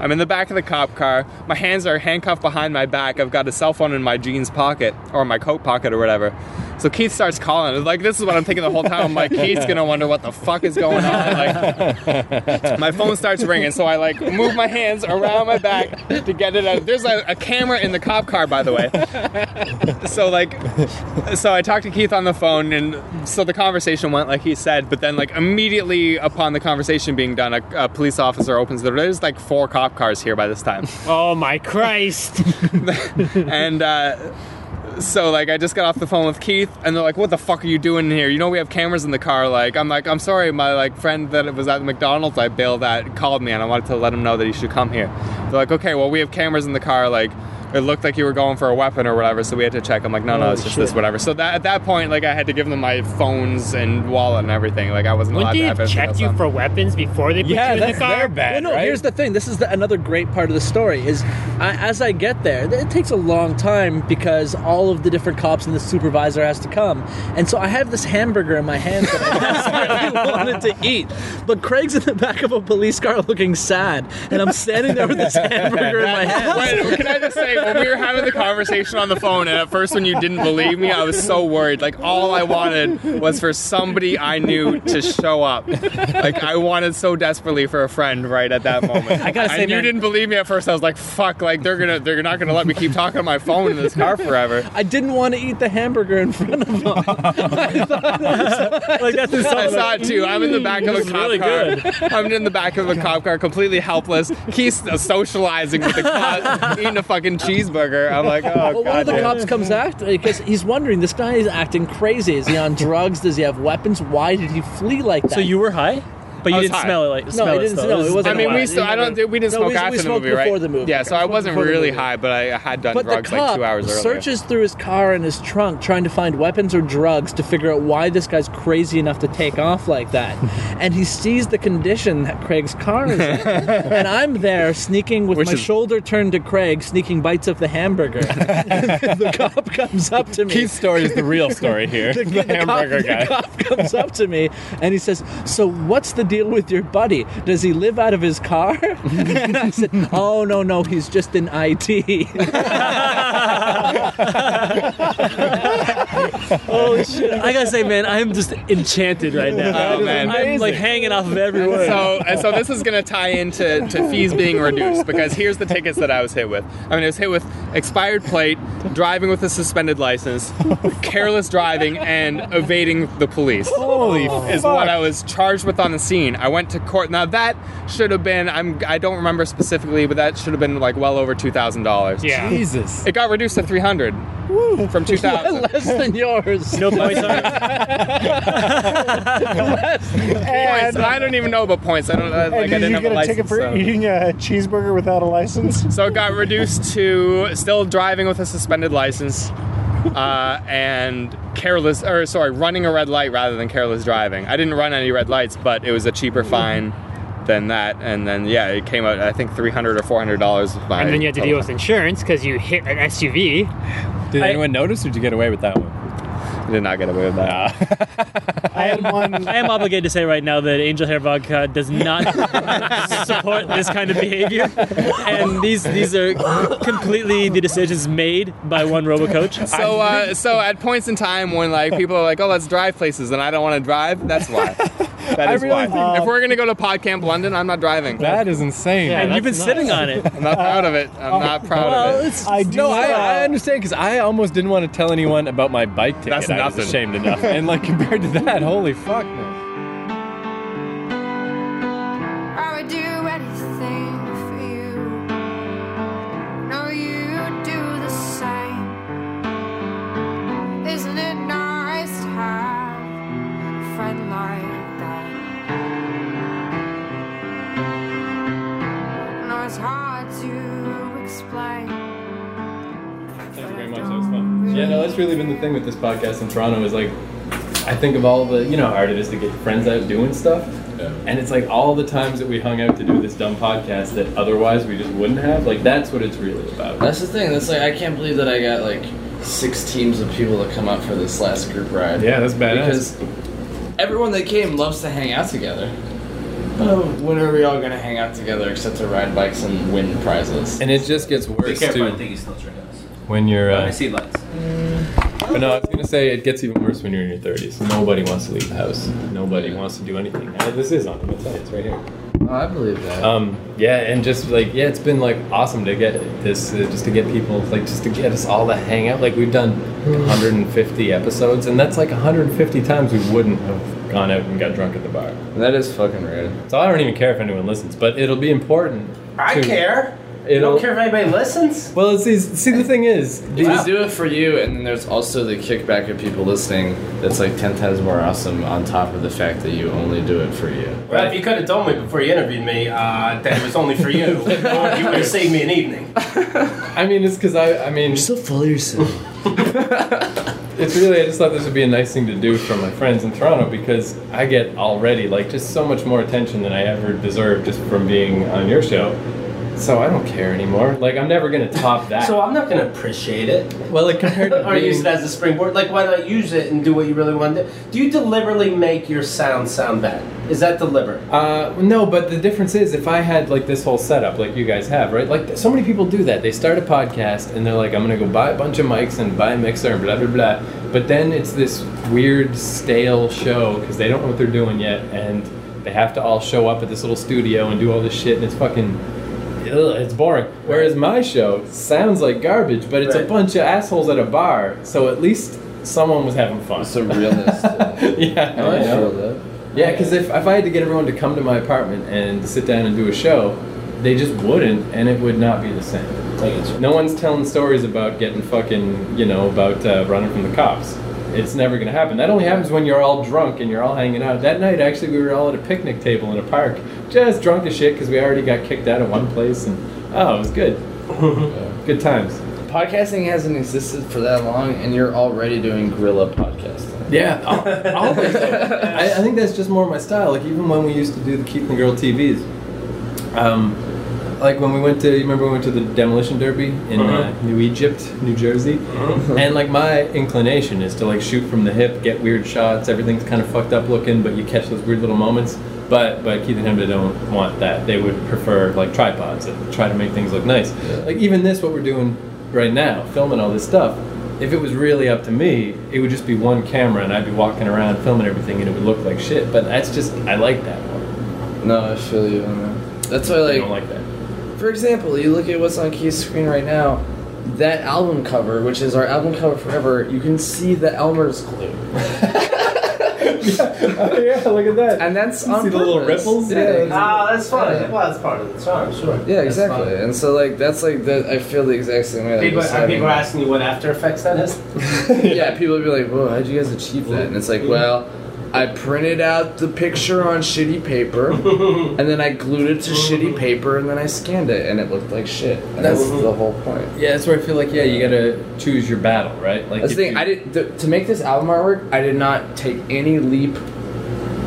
I'm in the back of the cop car. My hands are handcuffed behind my back. I've got a cell phone in my jeans pocket or my coat pocket or whatever. So Keith starts calling. Like this is what I'm thinking the whole time. I'm like, Keith's gonna wonder what the fuck is going on. Like, my phone starts ringing, so I like move my hands around my back to get it out. There's a, a camera in the cop car, by the way. So like, so I talked to Keith on the phone, and so the conversation went like he said. But then like immediately upon the conversation being done, a, a police officer opens the door. There's like four cop cars here by this time, oh my Christ! and. uh so like I just got off the phone with Keith and they're like, "What the fuck are you doing in here? You know we have cameras in the car." Like I'm like, "I'm sorry, my like friend that was at McDonald's I bailed at called me and I wanted to let him know that he should come here." They're like, "Okay, well we have cameras in the car. Like it looked like you were going for a weapon or whatever. So we had to check. I'm like, no, no, it's Holy just this, whatever. So that at that point, like I had to give them my phones and wallet and everything. Like I wasn't allowed Wouldn't to they have have anything checked else you on. for weapons before they put Yeah, you in the that's car? their bad, Well, no, here's the thing. This is the, another great part of the story. Is I, as I get there, it takes a long time because all of the different cops and the supervisor has to come, and so I have this hamburger in my hand that I desperately wanted to eat. But Craig's in the back of a police car looking sad, and I'm standing there with this hamburger in my hand. Wait, can I just say, when we were having the conversation on the phone, and at first when you didn't believe me, I was so worried. Like all I wanted was for somebody I knew to show up. Like I wanted so desperately for a friend right at that moment. I gotta say, and you didn't believe me at first. I was like, "Fuck!" Like they're gonna, they're not gonna let me keep talking on my phone in this car forever. I didn't want to eat the hamburger in front of him. I thought it was- Like that's I saw it too. I'm in the back of a cop really car. good. I'm in the back of a cop car, completely helpless. He's socializing with the cop, eating a fucking cheeseburger. I'm like, oh well, one of the damn. cops comes after because he's wondering this guy is acting crazy. Is he on drugs? Does he have weapons? Why did he flee like that? So you were high, but I you didn't high. smell it like No, smell it it didn't- still. no, was- it wasn't I mean, we still. I don't. We didn't No, smoke we- we after the smoked movie, right? before the movie. Yeah, so I wasn't really high, but I had done But drugs like two hours earlier. searches through his car and his trunk trying to find weapons or drugs to figure out why this guy's crazy enough to take off like that. and he sees the condition that Craig's car is in. and I'm there sneaking with Which my is- shoulder turned to Craig, sneaking bites of the hamburger. the cop comes up to me. Keith's story is the real story here. the, the, the hamburger cop, guy. The cop comes up to me and he says, "So what's the deal with your buddy? Does he live out of his car?" and I said, "Oh no, no, he's just in IT." Holy shit! I gotta say, man, I'm just enchanted right now. Oh, man. I'm like hanging off of every word. So, and so this is going to tie into to fees being reduced because here's the tickets that I was hit with. I mean, I was hit with expired plate, driving with a suspended license, careless driving, and evading the police. Holy is fuck. what I was charged with on the scene. I went to court. Now that should have been I'm I don't remember specifically, but that should have been like well over two thousand dollars. yeah, Jesus. It got reduced to three hundred from two thousand. Less than yours. no points on it. points. I don't even know about points. I don't uh, like. I didn't did you have get a a license. ticket for so. eating a cheeseburger without a license? So it got reduced to still driving with a suspended license uh, and careless, or sorry, running a red light rather than careless driving. I didn't run any red lights, but it was a cheaper fine than that. And then yeah, it came out I think three hundred or four hundred dollars. And then you had to deal with insurance because you hit an SUV. Did I- anyone notice, or did you get away with that one? I did not get away with that. I had one. I am obligated to say right now that Angel Hair Vodka does not support this kind of behavior, and these these are completely the decisions made by one RoboCop. So uh, so at points in time when like people are like, oh, let's drive places, and I don't want to drive, that's why. That is really why. think- if we're gonna go to PodCamp London, I'm not driving. That is insane. and you've been that's sitting on it. I'm not proud of it. I'm oh, not proud Well, of it. I do. No, I, I understand because I almost didn't want to tell anyone about my bike ticket. That's I was ashamed enough. and like compared to that, holy fuck, man. No, it's hard to explain. Thank you very much. That was fun. Yeah, no, that's really been the thing with this podcast in Toronto is like, I think of all the, you know how hard it is to get friends out doing stuff. And it's like all the times that we hung out to do this dumb podcast that otherwise we just wouldn't have. Like that's what it's really about. That's the thing. That's like I can't believe that I got like six teams of people to come out for this last group ride. Yeah, that's badass. Because everyone that came loves to hang out together. Oh, when are we all gonna hang out together except to ride bikes and win prizes? And it just gets Be worse careful, I too think he's still tricking when you're. I Uh, see lights. but no, I was gonna say it gets even worse when you're in your 30s. Nobody wants to leave the house. Nobody wants to do anything. Uh, this is on. I'm gonna tell you, it's right here. Oh, I believe that. Um, yeah, and just like yeah, it's been like awesome to get this, uh, just to get people, like just to get us all to hang out. Like we've done 150 episodes, and that's like 150 times we wouldn't have gone out and got drunk at the bar. that is fucking rad. So I don't even care if anyone listens, but it'll be important. I to- care. You It'll- don't care if anybody listens? Well, see, see, the thing is, You do it for you, and then there's also the kickback of people listening. That's like ten times more awesome. On top of the fact that you only do it for you. Well, if you could have told me before you interviewed me uh, that it was only for you, you would have saved me an evening. I mean, it's because I, I mean, you're so full of yourself. it's really, I just thought this would be a nice thing to do for my friends in Toronto because I get already like just so much more attention than I ever deserve just from being on your show. So I don't care anymore. Like I'm never gonna top that. So I'm not going to appreciate it. well, like compared to or use it as a springboard. Like, why not use it and do what you really want to do? Do you deliberately make your sound sound bad? Is that deliberate? Uh, no, but the difference is if I had like this whole setup like you guys have, right? Like so many people do that. They start a podcast and they're like, I'm gonna go buy a bunch of mics and buy a mixer and blah blah blah. But then it's this weird stale show because they don't know what they're doing yet, and they have to all show up at this little studio and do all this shit, and it's fucking. Ugh, it's boring. Whereas my show sounds like garbage, but it's a bunch of assholes at a bar, so at least someone was having fun. Some realness. yeah, I you know? that. Yeah, because if, if I had to get everyone to come to my apartment and sit down and do a show, they just wouldn't, and it would not be the same. No one's telling stories about getting fucking, you know, about uh, running from the cops. It's never gonna happen. That only happens when you're all drunk and you're all hanging out. That night, actually, we were all at a picnic table in a park, just drunk as shit because we already got kicked out of one place, and oh, it was good. good times. Podcasting hasn't existed for that long, and you're already doing guerrilla podcasting. Yeah, always. I, I think that's just more my style. Like even when we used to do the Keith and Girl TVs, um, like when we went to, you remember we went to the demolition derby in uh, New Egypt, New Jersey, and like my inclination is to like shoot from the hip, get weird shots. Everything's kind of fucked up looking, but you catch those weird little moments. But but Keith and Chemda don't want that. They would prefer like tripods that try to make things look nice. Like even this, what we're doing right now, filming all this stuff. If it was really up to me, it would just be one camera, and I'd be walking around filming everything, and it would look like shit. But that's just I like that more. No, I feel you that. That's why, like, I don't like that. For example, you look at what's on Keith's screen right now. That album cover, which is our album cover forever, you can see the Elmer's glue. yeah, look at that. And that's You on see the little ripples? Yeah, Yeah, exactly. Ah, that's fine. Yeah. Well, that's part of the charm, sure. Yeah, exactly. And so, like, that's like that. I feel the exact same way. Like, People, are people asking you what After Effects that is? yeah, people would be like, "Whoa, how'd you guys achieve that?" And it's like, well, I printed out the picture on shitty paper, and then I glued it to shitty paper, and then I scanned it, and it looked like shit. And that's the whole point. Yeah, that's where I feel like yeah, you gotta choose your battle, right? Like That's the thing. you- I did th- to make this album artwork. I did not take any leap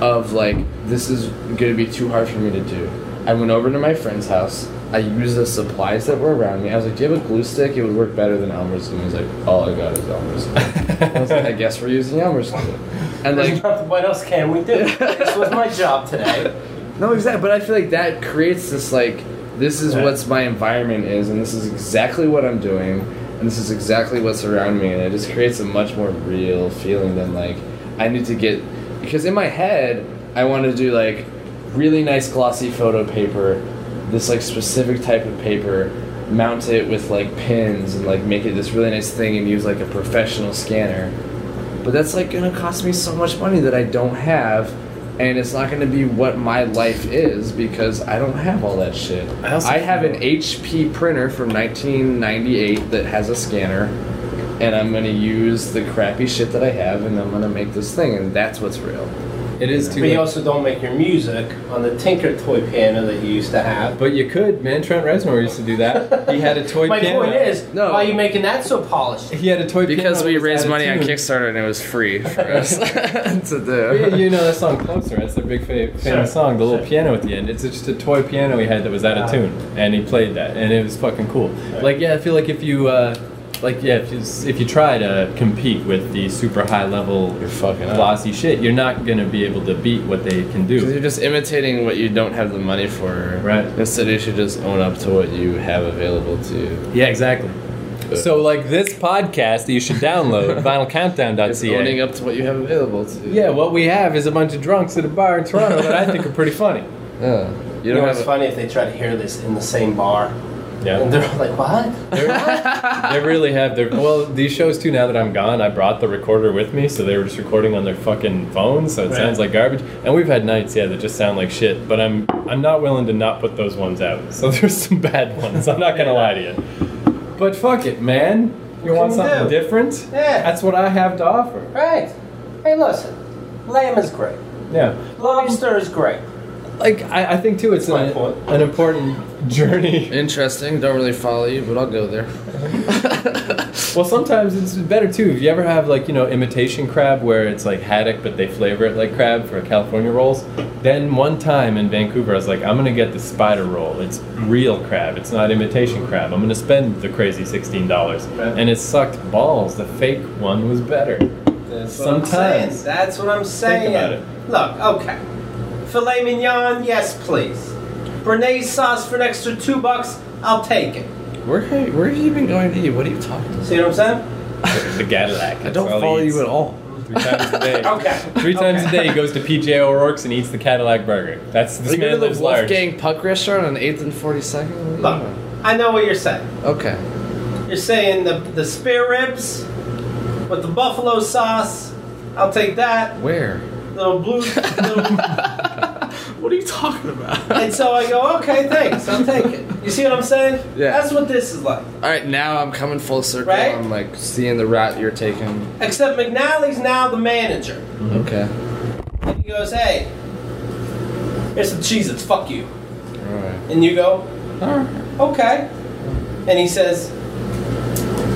of like this is gonna be too hard for me to do. I went over to my friend's house. I used the supplies that were around me. I was like, "Do you have a glue stick? It would work better than Elmer's glue." He's like, "All I got is Elmer's glue." I was like, "I guess we're using Elmer's glue." And like, what else can we do? this was my job today. no, exactly. But I feel like that creates this like this is Yeah. what's my environment is, and this is exactly what I'm doing, and this is exactly what's around me, and it just creates a much more real feeling than like I need to get because in my head I want to do like really nice glossy photo paper, this like specific type of paper, mount it with like pins and like make it this really nice thing and use like a professional scanner. But that's like gonna cost me so much money that I don't have, and it's not gonna be what my life is because I don't have all that shit. I also I have an HP printer from 1998 that has a scanner, and I'm gonna use the crappy shit that I have, and I'm gonna make this thing, and that's what's real. It is too But you also don't make your music on the Tinker toy piano that you used to have. But you could, man. Trent Reznor used to do that. He had a toy My piano. My point is, No. why are you making that so polished? he had a toy Because piano Because we raised money on. Kickstarter and it was free for us to But yeah, do. you know that song "Closer." That's their big fa- famous Sure. song. The little Sure. piano at the end. It's just a toy piano he had that was out of Ah. tune, and he played that, and it was fucking cool. Like yeah, I feel like if you, uh, like yeah, if you, if you try to compete with the super high level, You're fucking up. glossy shit, you're not gonna be able to beat what they can Because do. you're just imitating what you don't have the money for. Right. Instead, you should just own up to what you have available to you. Yeah, exactly. So like this podcast that you should download, It's owning up to what you have available to you. Yeah, what we have is a bunch of drunks at a bar in Toronto that I think are pretty funny. Yeah. You know, it's funny if they try to hear this in the same bar. Yeah. And they're like, what? they really have their well these shows too now that i'm gone i brought the recorder with me so they were just recording on their fucking phones so it Right. sounds like garbage and we've had nights yeah that just sound like shit but i'm i'm not willing to not put those ones out so there's some bad ones i'm not gonna lie to you but fuck it man you want you something different Yeah. that's what i have to offer Right. Hey, listen. Lamb is great. yeah Lobster is great. like i, I think too it's an, an important journey Interesting. Don't really follow you, but I'll go there. Well, sometimes it's better too. If you ever have like you know imitation crab, where it's like haddock, but they flavor it like crab for California rolls. Then one time in Vancouver, I was like, I'm gonna get the spider roll. It's real crab. It's not imitation crab. I'm gonna spend the crazy sixteen dollars, and it sucked balls. The fake one was better. That's what I'm saying. Sometimes. That's what I'm saying. Think about it. Look, okay. Filet mignon, yes, please. Béarnaise sauce for an extra two bucks, I'll take it. Where where have you been going to eat? What are you talking about? See what I'm saying? The Cadillac. I don't follow you at all. Three times a day. Okay. Three times a day, he goes to PJ O'Rourke's and eats the Cadillac burger. That's this Are you man going to lives the large. Wolfgang Puck restaurant on 8th and 42nd? Look, I know what you're saying. Okay. You're saying the the spare ribs with the buffalo sauce. I'll take that. Where? Little blue. Little, What are you talking about? and so I go, okay, thanks. I'll take it. You see what I'm saying? Yeah. That's what this is like. All right, now I'm coming full circle. Right? I'm like seeing the route you're taking. Except McNally's now the manager. Mm-hmm. Okay. And he goes, hey, here's some Cheez-Its, fuck you. All right. And you go, all right. okay. And he says,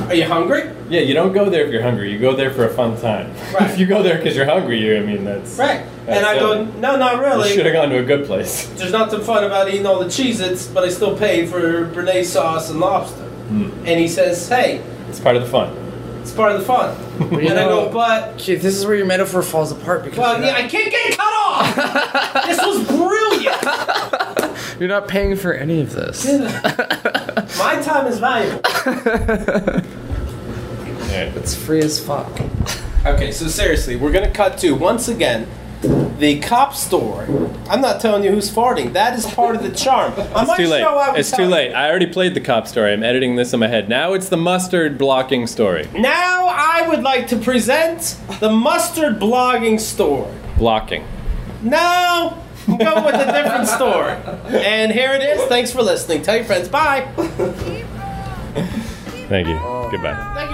are you hungry? Yeah, you don't go there if you're hungry. You go there for a fun time. Right. if you go there because you're hungry, you I mean that's Right. That's and I go, no, not really. You should have gone to a good place. There's nothing fun about eating all the Cheez-Its, but I still paid for Béarnaise sauce and lobster. Hmm. And he says, hey, It's part of the fun. it's part of the fun. you and I go, but, Keith, this is where your metaphor falls apart because well, you're, yeah, I can't get cut off. this was brilliant. you're not paying for any of this. My time is valuable. Yeah. It's free as fuck. Okay, so seriously, we're gonna cut to once again the cop story. I'm not telling you who's farting. That is part of the charm. On It's too late. I It's too late. I already played the cop story. I'm editing this in my head. Now it's the mustard blocking story. Now I would like to present the mustard blogging story. Blocking. No, I'm going with a different story. And here it is. Thanks for listening. Tell your friends. Bye. Thank you. Goodbye.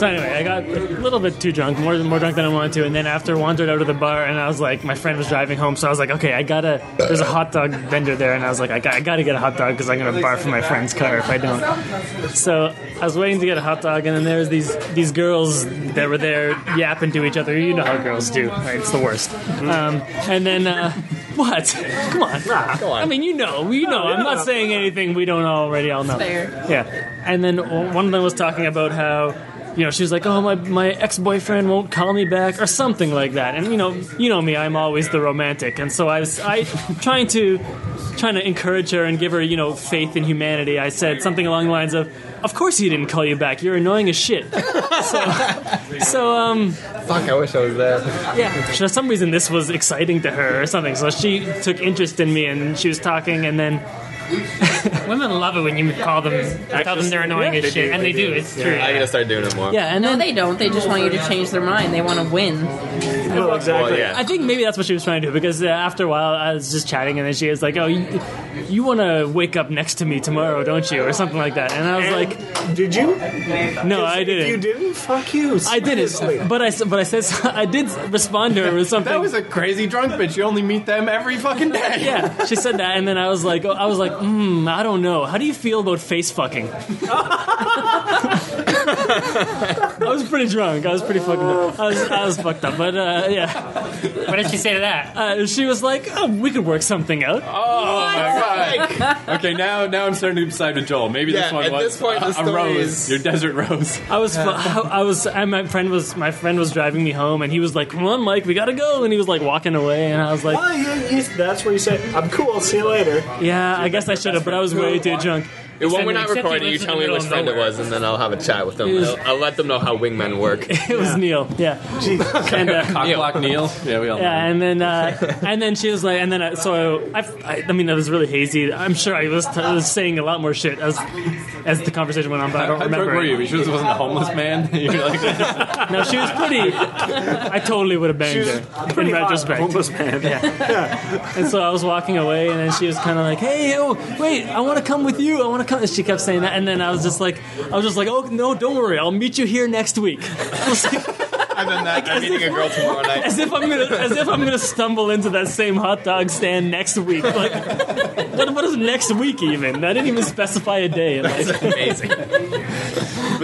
So anyway, I got a little bit too drunk, more more drunk than I wanted to, and then after wandered out of the bar, and I was like, my friend was driving home, so I was like, okay, I gotta. There's a hot dog vendor there, and I was like, I, got, I gotta get a hot dog because I'm gonna barf in my friend's car if I don't. So I was waiting to get a hot dog, and then there was these these girls that were there yapping to each other. You know how girls do, right? It's the worst. Um, and then uh, what? Come on, come on. I mean, you know, we know. I'm not saying anything we don't already all know. fair. Yeah. And then one of them was talking about how, you know, she was like, "Oh, my my ex boyfriend won't call me back," or something like that. And you know, you know me, I'm always the romantic, and so I was I trying to trying to encourage her and give her, you know, faith in humanity. I said something along the lines of, "Of course he didn't call you back. You're annoying as shit." so, so um, Fuck, I wish I was there. yeah. For some reason, this was exciting to her or something. So she took interest in me, and she was talking, and then. Women love it when you call them, tell them they're annoying as shit, and they do. It's true. I gotta start doing it more. Yeah, and No, then they don't. They just want you to change their mind. They want to win. Well, exactly. Well, yeah. I think maybe that's what she was trying to do because uh, after a while I was just chatting and then she was like, "Oh, you, you want to wake up next to me tomorrow, don't you?" or something like that. And I was like, Did you? "No, I didn't." If you didn't, fuck you. I didn't, but I s- but I said I did respond to her with something. That was a crazy drunk bitch. You only meet them every fucking day. yeah, she said that, and then I was like, I was like, mm, I don't know. How do you feel about face fucking? I was pretty drunk. I was pretty fucking. I was I was fucked up, but uh, yeah. What did she say to that? Uh, she was like, "Oh, we could work something out." Oh my god. okay, now now I'm starting to side with Joel. Maybe this Yeah, one at was this point, the a, a story rose. is- Your desert rose. I was, I was, and my friend was, my friend was driving me home, and he was like, "Come on, Mike, we gotta go," and he was like walking away, and I was like, Well, you, you, that's where you say, "I'm cool. See you later." "Yeah, I guess I should have," but I was way too drunk. When we're not Except he recording, you lives in tell the me middle which of friend it nowhere. was, and then I'll have a chat with them. I'll, I'll let them know how wingmen work. It was Neil, yeah, and uh, Cockblock Neil. Yeah, we all know. Yeah, and then uh, and then she was like, and then I, so I, I, I mean, it was really hazy. I'm sure I was, I was saying a lot more shit as as the conversation went on, but I don't drunk remember. were you? You sure this wasn't a homeless man? You're like, No, she was pretty. I totally would have banged her in Pretty hot retrospect. homeless man. Yeah. And so I was walking away, and then she was kind of like, "Hey, oh, wait, I want to come with you. I want to come." And she kept saying that, and then I was just like, "I was just like, oh no, don't worry, I'll meet you here next week." I was like, and then that, I'm meeting a girl tomorrow night. as if I'm gonna, as if I'm gonna stumble into that same hot dog stand next week. Like, what, what is next week even? I didn't even specify a day. Like, That's amazing.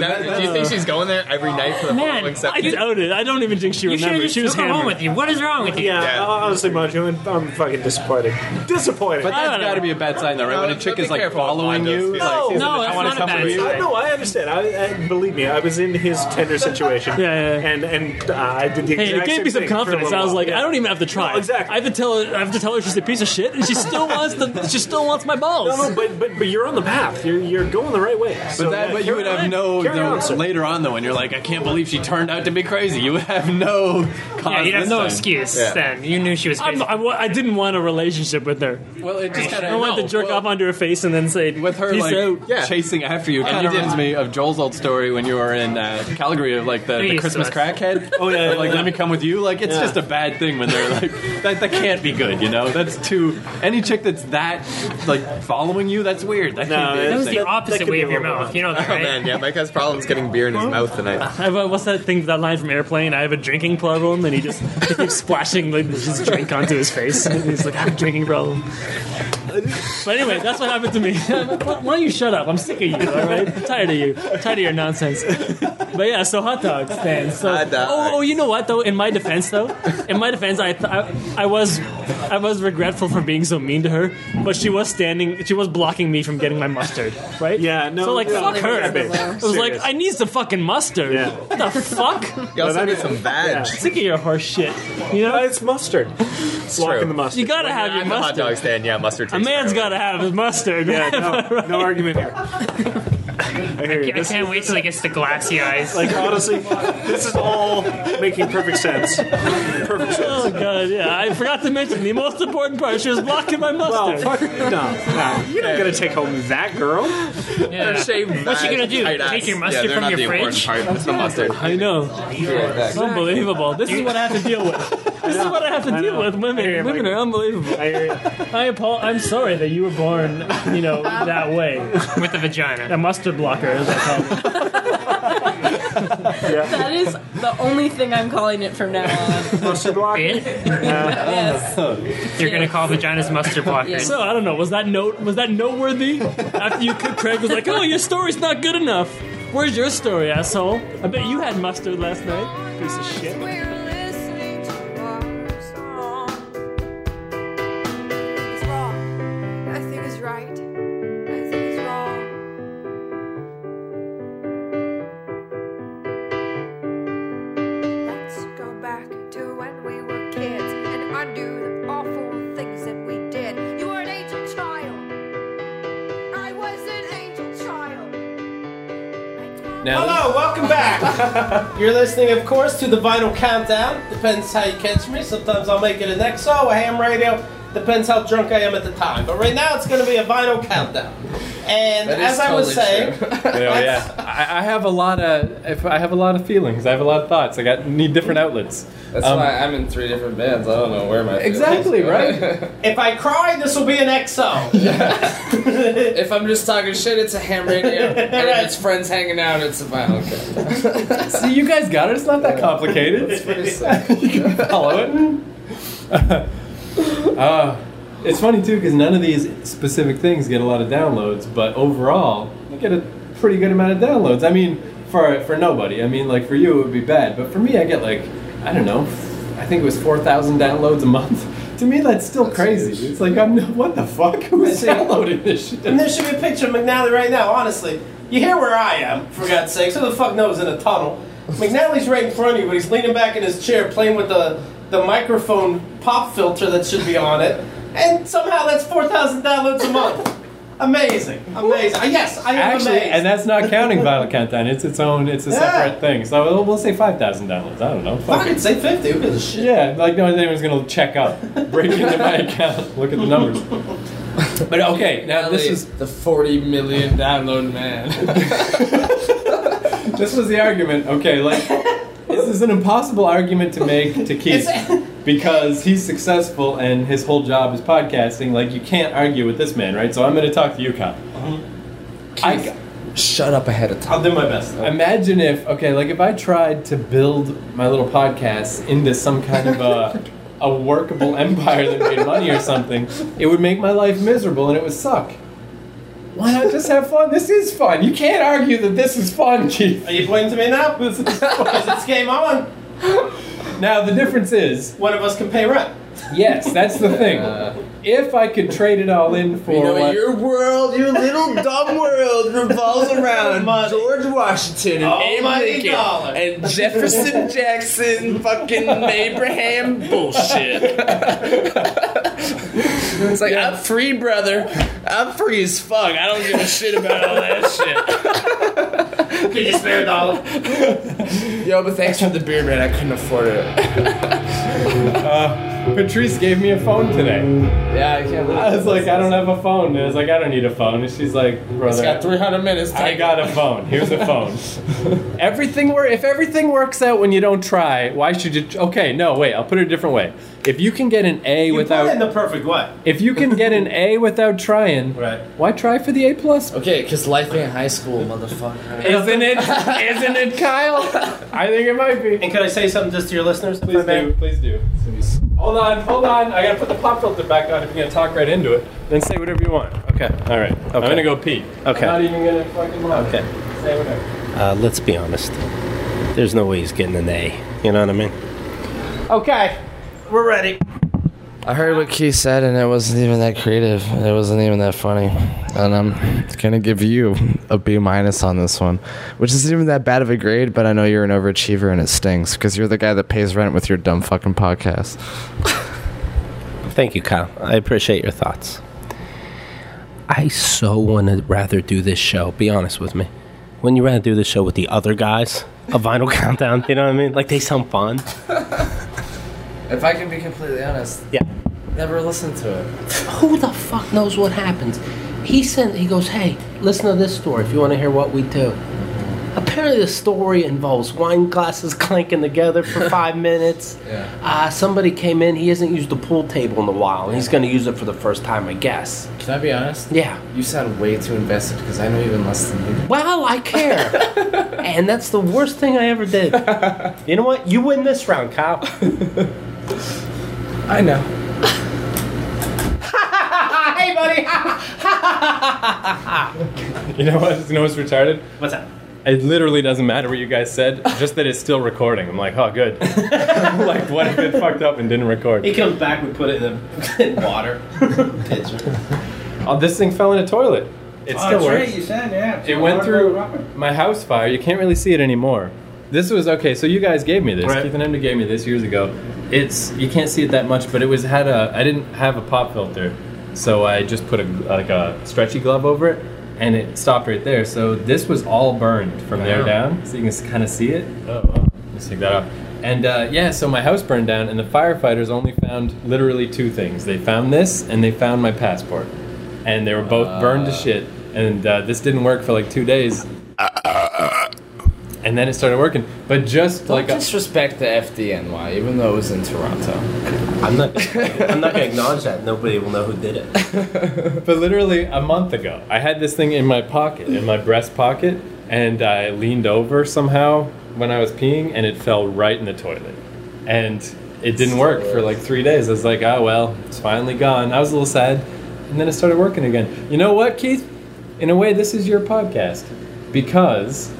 That- do you think she's going there every night for the Man, following seven I doubt it. I don't even think she You should have remembered. just She was took her home hammered. with you. What is wrong with you? Yeah, Yeah. honestly, Mojo, I'm, I'm fucking disappointed. Disappointed. but I that's don't know. got to be a bad sign, though, right? No, when a chick is like following you, feelings. like, No, No, I it's want not a come bad with you. sign. I, no, I understand. I, I believe me. I was in his tender situation. Yeah, yeah, yeah. And and uh, I did the exact Hey, it gave same me some thing for a confidence. little I was while. like, Yeah. I don't even have to try. No, exactly. I have to tell her. I have to tell her she's a piece of shit, and she still wants the. She still wants my balls. No, no, but, but but you're on the path. You're you're going the right way. But that, but you would have no, carry no on, later on though when you're like, I can't believe she turned out to be crazy. You would have no cause. Yeah, you'd have no time. excuse Yeah. then. You knew she was I'm, crazy. I, I didn't want a relationship with her. Well, it just kind of. I wanted to jerk off onto her face and then say, with her Peace like out. Yeah. chasing after you. It kind of reminds me of Joel's old story when you were in uh, Calgary of like the, the Christmas crackhead. Oh, yeah, like let me come with you. Like it's Yeah. just a bad thing when they're like that. That can't be good. You know, that's too. Any chick that's that like following you, that's weird. That No, can't be that that was the opposite way of your mouth. You know that, right? Oh man, yeah, Mike has problems getting beer in his mouth tonight. What's that thing? That line from Airplane? I have a drinking problem, and he just keeps splashing like his drink onto his face. And he's like, I have a drinking problem. But anyway, that's what happened to me. Why don't you shut up? I'm sick of you. All right, I'm tired of you. I'm tired of your nonsense. But yeah, so hot dog stand. So Hot dogs. oh, oh, you know what though? In my defense though, in my defense, I, th- I I was I was regretful for being so mean to her, but she was standing. She was blocking me from getting my mustard. Right? Yeah, no, So like, no, fuck her. yeah, babe. I was like, I need some fucking mustard. Yeah. What the fuck? You also need is- some veg. Sick of your horse shit. You know? Uh, it's mustard. It's true. the mustard. You gotta have your the hot mustard. dog stand, yeah, mustard. A man's gotta have his mustard. Yeah, no, no argument here. I hear you. I This- can't wait till he gets the glassy eyes. like honestly, this is all making perfect sense. Perfect sense. Oh god, yeah. I forgot to mention the most important part. She was blocking my Well, mustard. fuck, no, no, you're not gonna take home that girl. Yeah. Shaved What's she gonna do? tight ass. Take your Yeah, mustard they're from not your the important fridge? Part. It's the mustard. I know. Unbelievable. This is what I have to deal with. This is what I have to deal with. Women, women are unbelievable. I hear you. I apo- I'm sorry that you were born, you know, that way. With the vagina. A mustard blocker, as I call it. That is the only thing I'm calling it from now on. Mustard block. Eh? yes. You're gonna call vaginas mustard blockers. So I don't know. Was that note? Was that noteworthy? After you, Craig was like, "Oh, your story's not good enough." Where's your story, asshole? I bet you had mustard last night. Piece of shit. You're listening, of course, to the Vinyl Countdown. Depends how you catch me. Sometimes I'll make it an XO, a ham radio. Depends how drunk I am at the time. But right now, it's going to be a Vinyl Countdown. And That is as I was totally saying, true. you know, yeah, I, I have a lot of if I have a lot of feelings. I have a lot of thoughts. I got need different outlets. That's Um, why I'm in three different bands. I don't know where my Exactly, go. right? if I cry, this will be an XO. if I'm just talking shit, it's a ham radio, and if it's friends hanging out, it's a vinyl. Okay. See, you guys got it. It's not that complicated. It's pretty simple. you can follow it. uh, it's funny too because none of these specific things get a lot of downloads, but overall, they get a pretty good amount of downloads. I mean, for for nobody. I mean, like for you it would be bad, but for me, I get like I don't know. I think it was four thousand downloads a month. to me, that's still crazy. It's like I'm what the fuck? Who's downloading this shit? And there should be a picture of McNally right now, honestly. You hear where I am, for God's sake, Who the fuck knows in a tunnel? McNally's right in front of you, but he's leaning back in his chair playing with the, the microphone pop filter that should be on it. And somehow that's 4,000 downloads a month. Amazing. Amazing. Uh, Yes, I am Actually, amazed. and that's not counting Vinyl Countdown. It's its own. It's a Yeah. separate thing. So we'll, we'll say five thousand downloads. I don't know. Fuck Fucking say 50. Who gives a shit? Yeah, like no anyone's gonna check up, break into my account, look at the numbers. But okay, now this is the 40 million download man. this was the argument. Okay, like this is an impossible argument to make to Keith because he's successful and his whole job is podcasting. Like you can't argue with this man, right? So I'm gonna talk to you, Kyle. Mm-hmm. I, Shut up ahead of time. I'll do my best. Imagine if, okay, like if I tried to build my little podcast into some kind of a, a workable empire that made money or something, it would make my life miserable and it would suck. Why not just have fun? This is fun. You can't argue that this is fun, Keith. Are you pointing to me now? This is Because it's game on. Now the difference is, One of us can pay rent. Yes, that's the thing. If I could trade it all in for You know, what- your world, your little dumb world revolves around Money. George Washington and Abe Lincoln dollar. and Jefferson Jackson fucking Abraham bullshit. it's like, I'm free, brother. I'm free as fuck. I don't give a shit about all that shit. Can you spare a dollar? Yo, but thanks for the beer, man. I couldn't afford it. uh, Patrice gave me a phone today. Yeah, I can't believe I was like, I don't have a phone. And I was like, I don't need a phone. And she's like, It's brother, got 300 minutes. I Take got a phone. Here's a phone. everything wor- if everything works out when you don't try, why should you? Okay, no, wait. I'll put it a different way. If you can get an A You without, in the perfect way. if you can get an A without trying, Right. why try for the A plus? Okay, because life ain't high school, motherfucker. Isn't it? Isn't it, Kyle? I think it might be. And could I say something just to your listeners? if I Please may? do. Please do. Hold on, hold on. I gotta put the pop filter back on if you're gonna talk right into it. Then say whatever you want. Okay. All right. I'm gonna go pee. Okay. I'm not even gonna fucking lie. Okay. Say whatever. Uh, let's be honest. There's no way he's getting an A. You know what I mean? Okay. We're ready. I heard what Keith said, and it wasn't even that creative. It wasn't even that funny. And I'm gonna give you a B minus on this one, which isn't even that bad of a grade. But I know you're an overachiever, and it stings because you're the guy that pays rent with your dumb fucking podcast. Thank you, Kyle. I appreciate your thoughts. I so want to rather do this show. Be honest with me. Wouldn't you rather do this show with the other guys? A vinyl countdown. You know what I mean? Like they sound fun. If I can be completely honest, Yeah. never listened to it. Who the fuck knows what happens? He sent. He goes, "Hey, listen to this story if you want to hear what we do." Apparently, the story involves wine glasses clanking together for five minutes. Yeah. Uh, somebody came in. He hasn't used the pool table in a while, and he's going to use it for the first time, I guess. Can I be honest? Yeah. You sound way too invested because I know even less than you. Well, I care, and that's the worst thing I ever did. You know what? You win this round, Kyle. I know. hey, buddy. You know what? You know what's retarded? What's that? It literally doesn't matter what you guys said, just that it's still recording. I'm like, oh, good. like, what if it fucked up and didn't record? He comes back. We put it in, the, in water. Pitcher. Oh, this thing fell in a toilet. It oh, still works. You said, yeah. It went through my house fire. You can't really see it anymore. This was okay. So you guys gave me this. Right. Keith and Chemda gave me this years ago. It's you can't see it that much, but it was had a. I didn't have a pop filter, so I just put a like a stretchy glove over it, and it stopped right there. So this was all burned from there down, so you can kind of see it. Oh, wow. let's take that off. And uh, yeah, so my house burned down, and the firefighters only found literally two things. They found this, and they found my passport, and they were both burned to shit. And uh, this didn't work for like two days. And then it started working, but just Don't like a, disrespect the FDNY, even though it was in Toronto. I'm not. I'm not going to acknowledge that. Nobody will know who did it. but literally a month ago, I had this thing in my pocket, in my breast pocket, and I leaned over somehow when I was peeing, and it fell right in the toilet, and it didn't work for like three days. I was like, oh well, it's finally gone. I was a little sad, and then it started working again. You know what, Keith? In a way, this is your podcast because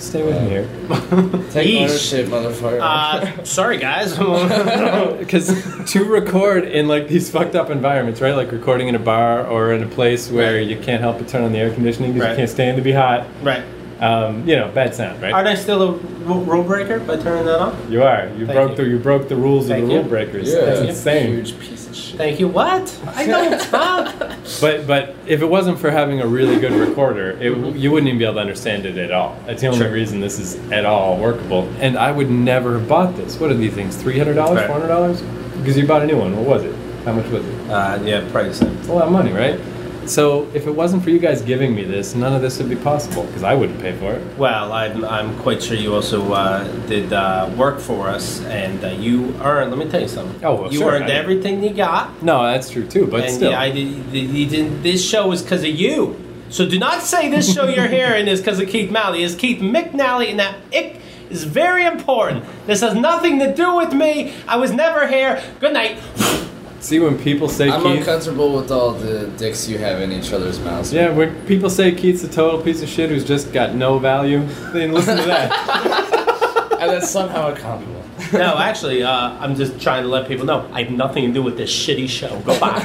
Stay with me here. Take Yeesh. ownership, motherfucker. Uh, sorry, guys. Because to record in like these fucked up environments, right? Like recording in a bar or in a place where you can't help but turn on the air conditioning because Right. you can't stand to be hot. right. Um, you know, bad sound, right? Aren't I still a rule breaker by turning that on? You are. You Thank broke you. the you broke the rules Thank of the you. rule breakers. Yeah. That's insane. Huge piece of shit. Thank you. What? I don't. huh? But but if it wasn't for having a really good recorder, it, you wouldn't even be able to understand it at all. That's the only Sure. reason this is at all workable. And I would never have bought this. What are these things? Three hundred dollars, four hundred dollars? Because you bought a new one. What was it? How much was it? Uh, yeah, probably the same. It's a lot of money, right? So if it wasn't for you guys giving me this, none of this would be possible because I wouldn't pay for it. Well, I'm, I'm quite sure you also uh, did uh, work for us, and uh, you earned. Let me tell you something. Oh, well, you sure, earned I- everything you got, No, that's true too. But and still, I did, you didn't. This show was because of you. So do not say this show you're hearing is because of Keith Malley. It's Keith McNally, and that ick is very important. This has nothing to do with me. I was never here. Good night. See when people say I'm Keith. uncomfortable with all the dicks you have in each other's mouths. Yeah, when people say Keith's a total piece of shit who's just got no value, then listen to that. And that's somehow a compliment. No, actually, uh, I'm just trying to let people know I have nothing to do with this shitty show. Goodbye.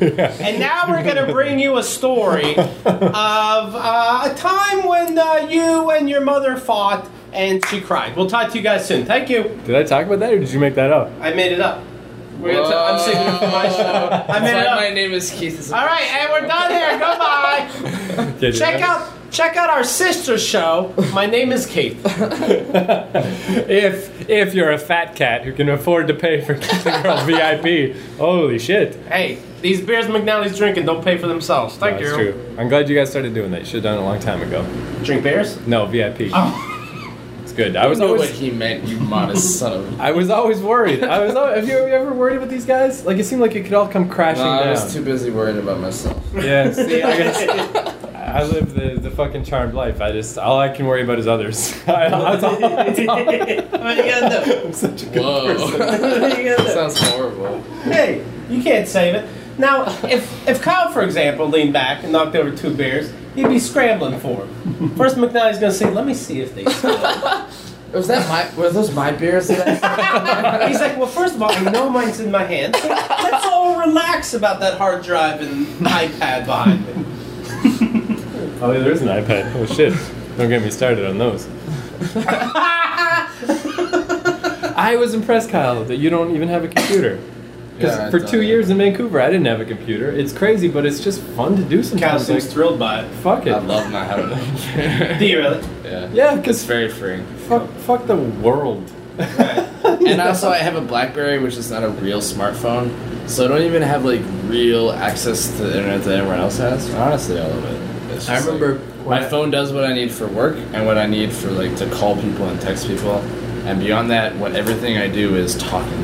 And now we're going to bring you a story of uh, a time when uh, you and your mother fought and she cried. We'll talk to you guys soon. Thank you. Did I talk about that or did you make that up? I made it up. We're gonna t- I'm singing it for my show. I made That's it up. my name is Keith. All right, and we're done here. Goodbye. Did you? check out check out our sister show. My name is Keith. If if you're a fat cat who can afford to pay for Kiss Girl VIP, holy shit. Hey, these beers McNally's drinking don't pay for themselves. Thank That's you. true. I'm glad you guys started doing that. You should have done it a long time ago. Drink beers? No, VIP. Oh. It's good. I was know what he meant, you modest son of. I was always worried. I was. al- Have you ever worried about these guys? Like it seemed like it could all come crashing No, I was too busy worrying about myself. Yeah, see, I guess I live the, the fucking charmed life. I just all I can worry about is others. I, that's all, that's all. What you gonna do? I'm such a good Whoa. person. What you gonna do? Sounds horrible. Hey, you can't save it. Now, if if Kyle, for example, leaned back and knocked over two beers, he'd be scrambling for them. First, McNally's gonna say, "Let me see if they." spill." Was that my? Were those my beers? That I He's like, "Well, first of all, I know mine's in my hand. So let's all relax about that hard drive and iPad behind me." Oh, yeah, there is an iPad. Oh shit! Don't get me started on those. I was impressed, Kyle, that you don't even have a computer. Because Yeah, for don't. two uh, years in Vancouver, I didn't have a computer. It's crazy, but it's just fun to do Kyle sometimes. seems Like, thrilled by it. fuck it. I love not having. a- Do you really? Yeah. Yeah, because It's because very freeing. fuck, fuck the world. And also, I have a BlackBerry, which is not a real smartphone, so I don't even have like real access to the internet that everyone else has. Honestly, I love it. It's I remember like, my phone does what I need for work and what I need for like to call people and text people, and beyond that, what everything I do is talking to people and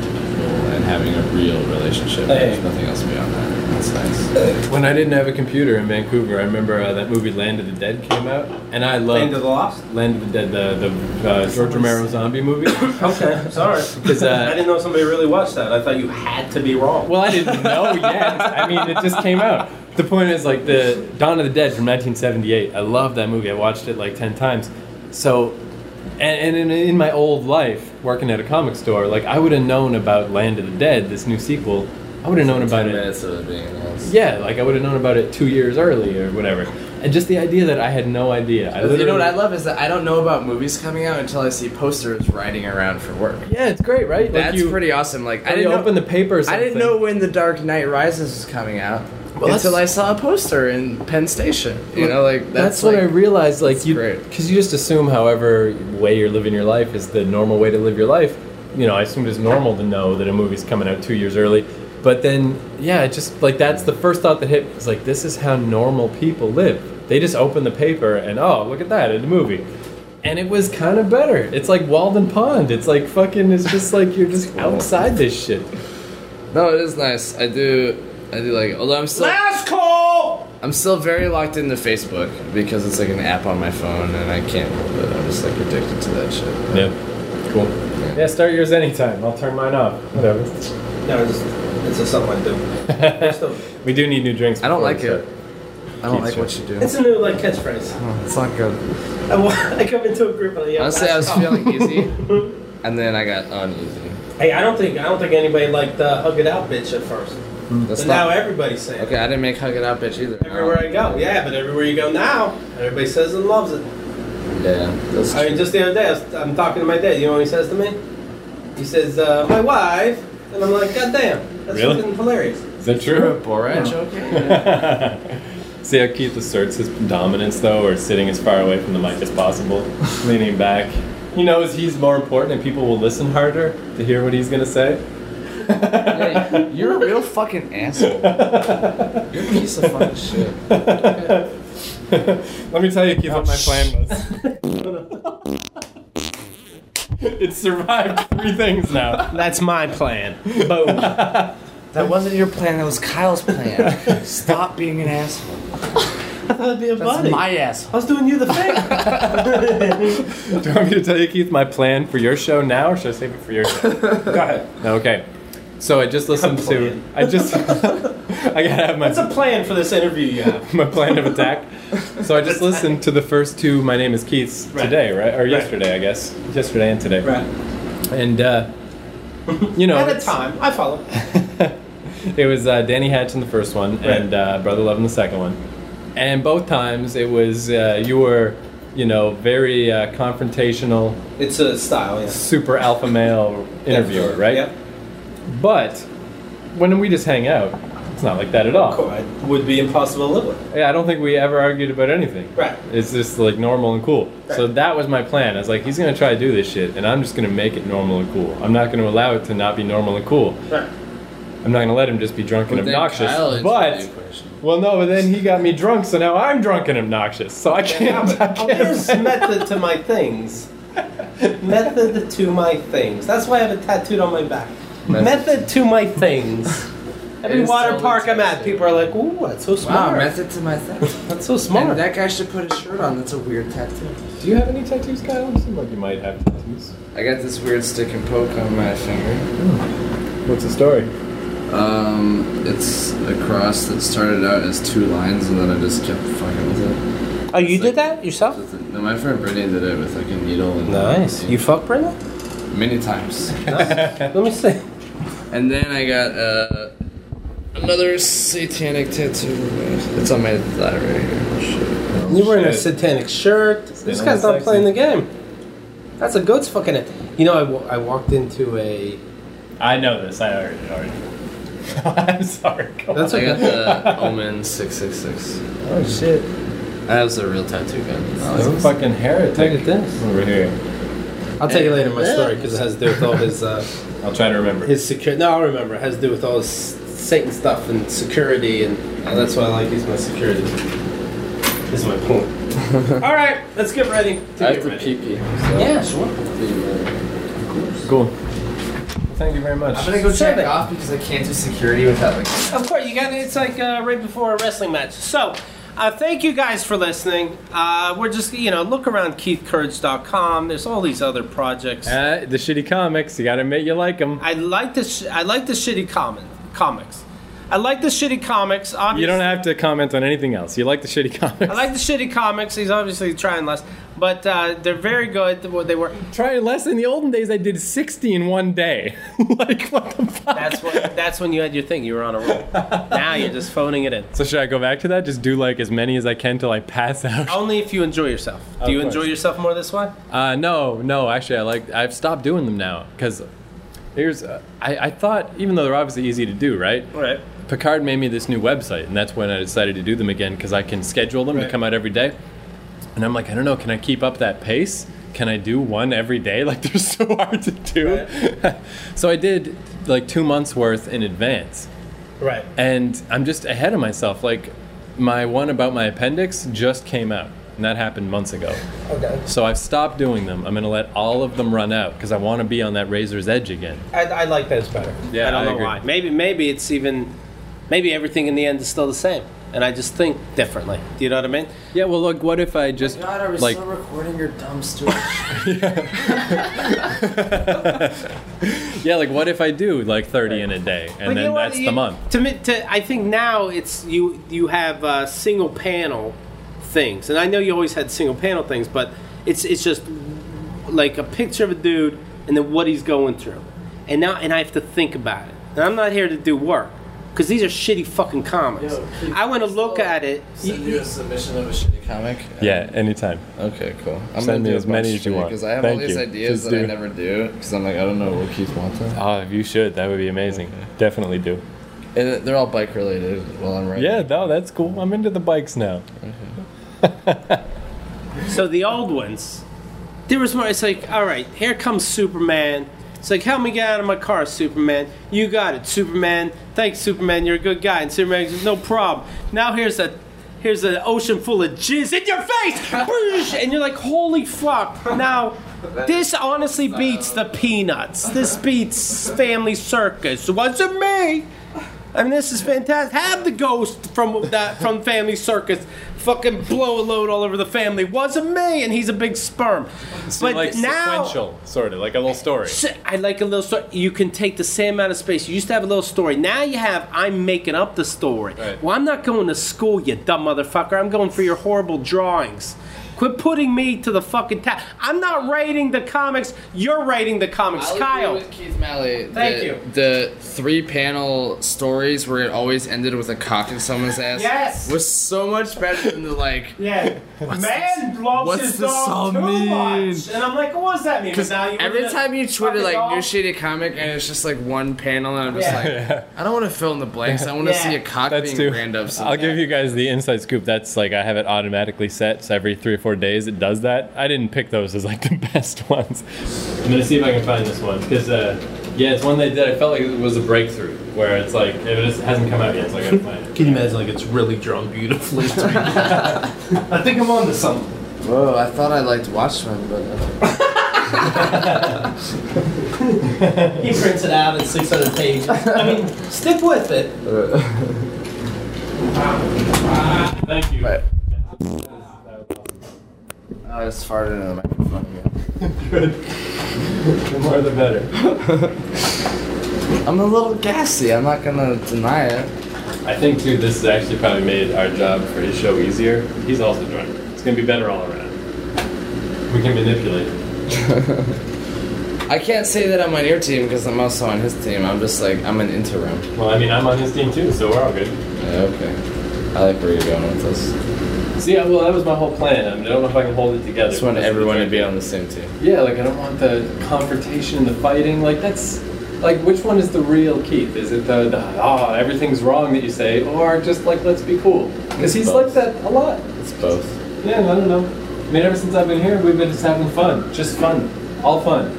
having a real relationship. Hey. There's nothing else beyond that. That's nice. when I didn't have a computer in Vancouver, I remember uh, that movie Land of the Dead came out, and I loved Land of the Lost. Land of the Dead, the the uh, George Romero zombie movie. Okay, sorry. 'Cause, uh, I didn't know somebody really watched that. I thought you had to be wrong. Well, I didn't know yet. I mean, it just came out. The point is, like, the Dawn of the Dead from 1978. I love that movie. I watched it like 10 times. So, and, and in, in my old life, working at a comic store, like, I would have known about Land of the Dead, this new sequel. I would have known about it. minutes of it being announced. Yeah, like, I would have known about it two years early or whatever. And just the idea that I had no idea. I You know what I love is that I don't know about movies coming out until I see posters riding around for work. Yeah, it's great, right? Like, That's you- pretty awesome. Like I didn't know, open the papers. I didn't know when The Dark Knight Rises was coming out Well, until I saw a poster in Penn Station. You know, like that's, that's, when like, I realized, like, you, because you just assume however way you're living your life is the normal way to live your life. You know, I assumed it's normal to know that a movie's coming out two years early. But then, yeah, it just like that's the first thought that hit. It's like this is how normal people live. They just open the paper and oh, look at that, a movie. And it was kind of better. It's like Walden Pond. It's like fucking. It's just like you're just outside this shit. No, it is nice. I do. I do like. it. Although I'm still. Last call. I'm still very locked into Facebook because it's like an app on my phone and I can't help it. I'm just like addicted to that shit. Yeah, cool. Yeah, start yours anytime. I'll turn mine off. Whatever. No, it's, it's just something I do. we do need new drinks. I don't like it. I don't like what you do. It's a new like catchphrase. Oh, it's not good. I, I come into a group and I yell, Honestly, I was "Pass it off." feeling easy, and then I got uneasy. Hey, I don't think I don't think anybody liked the hug it out bitch at first. That's but not- now everybody's saying. it. Okay, I didn't make hug it out, bitch either. Everywhere I go, yeah, but everywhere you go now, everybody says and loves it. Yeah, that's I mean, just the other day, I was, I'm talking to my dad. You know what he says to me? He says, uh, "My wife," and I'm like, "God damn, that's Really? fucking hilarious." Is that true? Borat joke. See how Keith asserts his dominance, though, or sitting as far away from the mic as possible, leaning back. He knows he's more important and people will listen harder to hear what he's going to say. Yeah, you're a real fucking asshole. You're a piece of fucking shit. Let me tell you, Keith, what my plan was. it survived three things now. That's my plan. Boom. That wasn't your plan. That was Kyle's plan. Stop being an asshole. I thought it'd be a That's buddy. my ass. I was doing you the favor. Do you want me to tell you, Keith, my plan for your show now, or should I save it for your show? Go ahead. Okay. So I just listened to. I just. I gotta have my. What's a plan for this interview you have? my plan of attack. So I just listened to the first two "My Name Is Keith's" today, right? Or yesterday, I guess. Yesterday and today. Right. And uh, you know, At a time, I follow. it was uh, Danny Hatch in the first one Right. and uh, Brother Love in the second one, and both times it was uh, you were, you know, very uh, confrontational, It's a style, yeah. super alpha male interviewer, right? Yep. But when we just hang out, it's not like that at all. It would be impossible to live with. Yeah, I don't think we ever argued about anything. Right. It's just like normal and cool. So that was my plan. I was like, he's gonna try to do this shit, and I'm just gonna make it normal and cool. I'm not gonna allow it to not be normal and cool. Right. I'm not gonna let him just be drunk and But then obnoxious. Kyle But well, no, but then he got me drunk, so now I'm drunk and obnoxious. So I can't. I Oh, can't there's method to my things. Method to my things. That's why I have it tattooed on my back. Method, to my things. Every water park I'm at, people are like, "Ooh, that's so Wow, smart." method to my thing. That's so smart. And that guy should put a shirt on. That's a weird tattoo. Do you have any tattoos, Kyle? You seem like you might have tattoos. I got this weird stick and poke on my finger. What's the story? Um, it's a cross that started out as two lines, and then I just kept fucking with it. Oh, you did that yourself? No, my friend Brittany did it with like a needle and Nice. You fuck Brenda? many times. Let me see. And then I got uh, another satanic tattoo. It's on my thigh right here. Oh, shit. You're wearing a satanic shirt. This guy's not sexy. playing the game. That's a goat's fucking it. You know, I, I walked into a. I know this. I already. already. I'm sorry. Go That's I on. got the Omen six six six. Oh shit. That was a real tattoo gun. That's a fucking heretic Look at this. over here. I'll tell you later my story because it has to do with all his uh, I'll try to remember. his security. No, I'll remember. It has to do with all his Satan stuff and security, and uh, that's why I like these my security. This is my point. all right, let's get ready. To I get have to ready. pee pee. Yeah, sure. Cool. Thank you very much. I'm gonna go Sure check thing. off because I can't do security without like. Of course, you got it. it's like uh, right before a wrestling match. So, uh, thank you guys for listening. Uh, we're just you know look around KeithCourage.com. There's all these other projects. Uh, the shitty comics. You gotta admit you like them. I like the sh- I like the shitty comics. I like the shitty comics. Obviously, You don't have to comment on anything else. You like the shitty comics. I like the shitty comics. He's obviously trying less, but uh, they're very good. What they were. Trying less. In the olden days, I did 60 in one day. like, what the fuck? That's what. That's when you had your thing. You were on a roll. now you're just phoning it in. So should I go back to that? Just do like as many as I can till I pass out. Only if you enjoy yourself. Do Of you course. enjoy yourself more this way? Uh, no, no. Actually, I like. I've stopped doing them now because here's. Uh, I I thought even though they're obviously easy to do, right? Right. Picard made me this new website, and that's when I decided to do them again because I can schedule them to come out every day. And I'm like, I don't know, can I keep up that pace? Can I do one every day? Like they're so hard to do. so I did like two months worth in advance, Right. and I'm just ahead of myself. Like my one about my appendix just came out, and that happened months ago. Okay. So I've stopped doing them. I'm gonna let all of them run out because I want to be on that razor's edge again. I, I like those better. Yeah, I don't I know agree. why. Maybe maybe it's even maybe everything in the end is still the same. and I just think differently. Do you know what I mean? Yeah. Well, look. What if I just God, are we like? still recording your dumb stupid Yeah. Like, what if I do like thirty in a day, and But you then know what? that's You- the month? To me, to I think now it's you. You have uh, single panel things, and I know you always had single panel things, but it's it's just like a picture of a dude and then what he's going through, and now and I have to think about it. And I'm not here to do work because these are shitty fucking comics. I want to look at it. Send you a submission of a shitty comic. Yeah. Anytime. Okay, cool. I'm Send gonna me do as many as you for want. because I have Thank all these you. ideas Just that I never do because I'm like I don't know what Keith wants. Oh, if you should, that would be amazing. Definitely do. And they're all bike related. While I'm writing. Yeah. No, that's cool. I'm into the bikes now. So the old ones, there was more. It's like, all right, here comes Superman. It's like, help me get out of my car, Superman. You got it, Superman. Thanks, Superman. You're a good guy. And Superman says, no problem. Now here's a, here's an ocean full of jizz in your face, and you're like, holy fuck. Now, this honestly beats the Peanuts. This beats Family Circus. Wasn't me. I mean, this is fantastic. Have the ghost from that from Family Circus fucking blow a load all over the family. Wasn't me, and he's a big sperm. So but like now, sequential, sort of like a little story. I like a little story. You can take the same amount of space. You used to have a little story. Now you have I'm making up the story. Well, I'm not going to school, you dumb motherfucker. I'm going for your horrible drawings. Quit putting me to the fucking task. I'm not writing the comics. You're writing the comics, I'll Kyle. agree with Keith Malley. Thank the, you. The three panel stories where it always ended with a cock in someone's ass. Yes. Was so much better than the like. Yeah. Man loves what's his this dog too mean? much. And I'm like, what does that mean? Because now you every time you Twitter fucking like dog? new shitty comic and it's just like one panel and I'm just Yeah. like, I don't want to fill in the blanks. I want to see a cock That's being too. rammed up. I'll somewhere. give you guys the inside scoop. That's like I have it automatically set, so every three or four days it does that. I didn't pick those as like the best ones. I'm gonna see if I can find this one because uh, yeah, it's one they did. I felt like it was a breakthrough where it's like if it is- hasn't come out yet, so I gotta find it. Can you imagine like it's really drawn beautifully? I think I'm on to something. Whoa, I thought I liked Watchmen, but. uh, he prints it out in 600 pages. I mean, stick with it. Thank you. Right. I just farted into the microphone again. Good. The more the better. I'm a little gassy. I'm not gonna deny it. I think too, this has actually probably made our job for his show easier. He's also drunk. It's gonna be better all around. We can manipulate. I can't say that I'm on your team because I'm also on his team. I'm just like I'm an interim. Well, I mean, I'm on his team too, so we're all good. Yeah, okay. I like where you're going with this. See, yeah, well, that was my whole plan. I, mean, I don't know if I can hold it together. I just want because of the everyone to be on the same team. Yeah, like I don't want the confrontation, and the fighting. Like that's like which one is the real Keith? Is it the, the oh everything's wrong that you say, or just like let's be cool? Because he's like that a lot. It's both. Yeah, I don't know. I mean, ever since I've been here, we've been just having fun, just fun, all fun.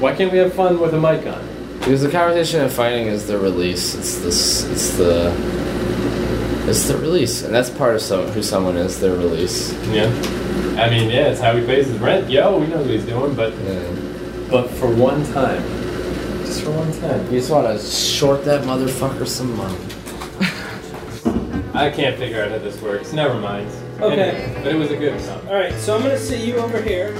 Why can't we have fun with a mic on? Because the conversation of fighting is the release. It's this. It's the. It's the release, and that's part of some, who someone is. Their release. Yeah. I mean, yeah, it's how he pays his rent. Yo, we know what he's doing, but but for one time, just for one time. You just want to short that motherfucker some money. I can't figure out how this works. Never mind. Okay. Anyway, but it was a good one. All right, so I'm gonna sit you over here.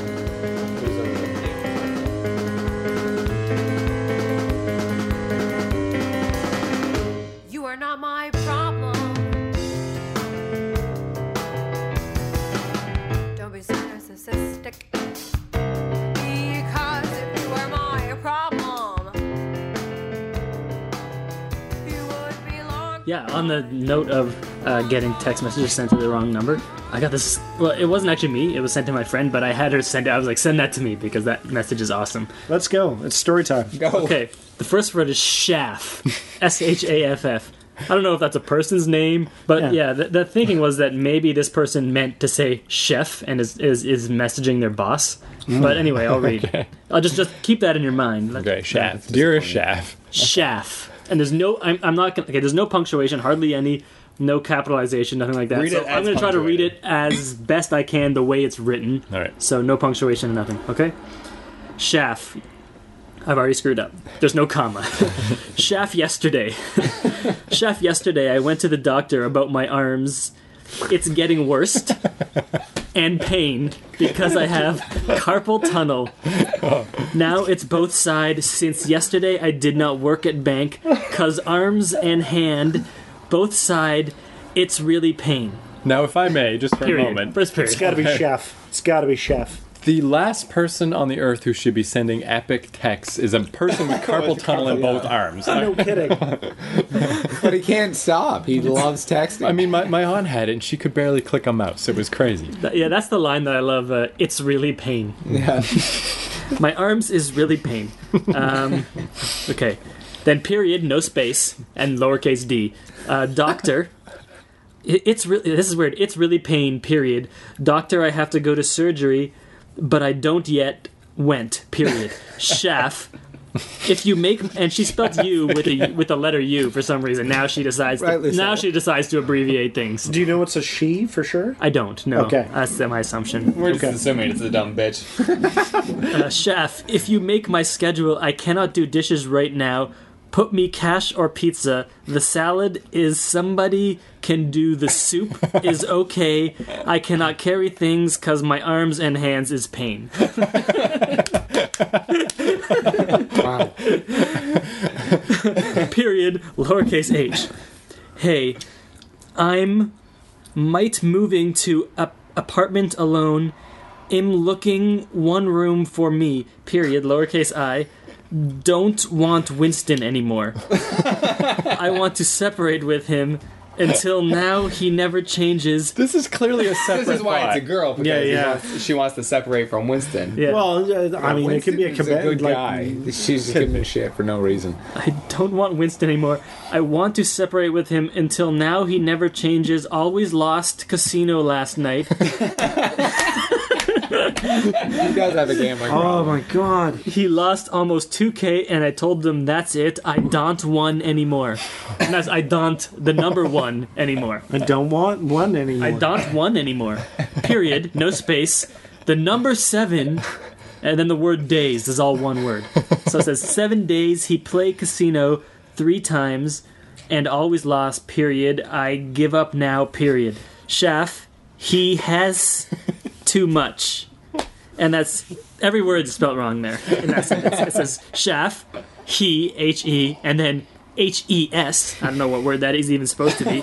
Yeah, on the note of uh, getting text messages sent to the wrong number, I got this. Well, it wasn't actually me, it was sent to my friend, but I had her send it. I was like, send that to me because that message is awesome. Let's go. It's story time. Go. Okay, the first word is Shaff. S H A F F. I don't know if that's a person's name, but Yeah. yeah, the, the thinking was that maybe this person meant to say chef and is, is, is messaging their boss. But anyway, I'll read. I'll just just keep that in your mind. Okay, Shaft. Dear Shaft. Shaft. And there's no, I'm, I'm not gonna, okay, there's no punctuation, hardly any, no capitalization, nothing like that. Read so I'm gonna try to read it as best I can the way it's written. All right. So no punctuation, and nothing. Okay. Shaft. I've already screwed up. There's no comma. Shaft yesterday. Chef, yesterday I went to the doctor about my arms. It's getting worse and pain because I have carpal tunnel. Now it's both side since yesterday I did not work at bank cuz arms and hand both side it's really pain. Now, if I may, just for Period. a moment. First period. It's got to be Okay. chef. It's got to be chef. The last person on the earth who should be sending epic texts is a person with carpal tunnel in both arms. No kidding. But he can't stop. He loves texting. I mean, my, my aunt had it and she could barely click a mouse. It was crazy. Th- Yeah, that's the line that I love. Uh, it's really pain. Yeah. My arms is really pain. Um, okay. Then period, no space, and lowercase d. Uh, doctor. i- It's really this is weird. It's really pain. Period. Doctor, I have to go to surgery, but I don't yet. Went. Period. Chef. If you make and she spelled you with a with the letter U for some reason. Now she decides. To, Rightly so. now she decides to abbreviate things. Do you know it's a she for sure? I don't. No. Okay. That's my assumption. We're just assuming it's a dumb bitch. Uh, chef, if you make my schedule, I cannot do dishes right now. Put me cash or pizza. The salad is somebody can do. The soup is okay. I cannot carry things because my arms and hands is pain. wow. Period. Lowercase h. Hey, I'm might moving to a apartment alone. Am looking one room for me. Period. Lowercase i. Don't want Winston anymore. I want to separate with him. Until now, he never changes. This is clearly a separate. This is why it's a girl because Yeah, he yeah. wants- she wants to separate from Winston. Yeah. Well, uh, I mean, it could be a Winston's a good like, guy. She's just giving him shit for no reason. I don't want Winston anymore. I want to separate with him. Until now, he never changes. Always lost casino last night. He does have a gambling Oh problem. my god. He lost almost 2k, and I told them, that's it. I don't want one anymore. And that's I don't the number one anymore. I don't want one anymore. I don't one anymore. Period. No space. The number seven, and then the word days is all one word. So it says seven days. He played casino three times, and always lost. Period. I give up now. Period. Shaft. He has too much, and that's every word is spelled wrong there in that sentence. It says Shaft. He H E, and then H E S. I don't know what word that is even supposed to be.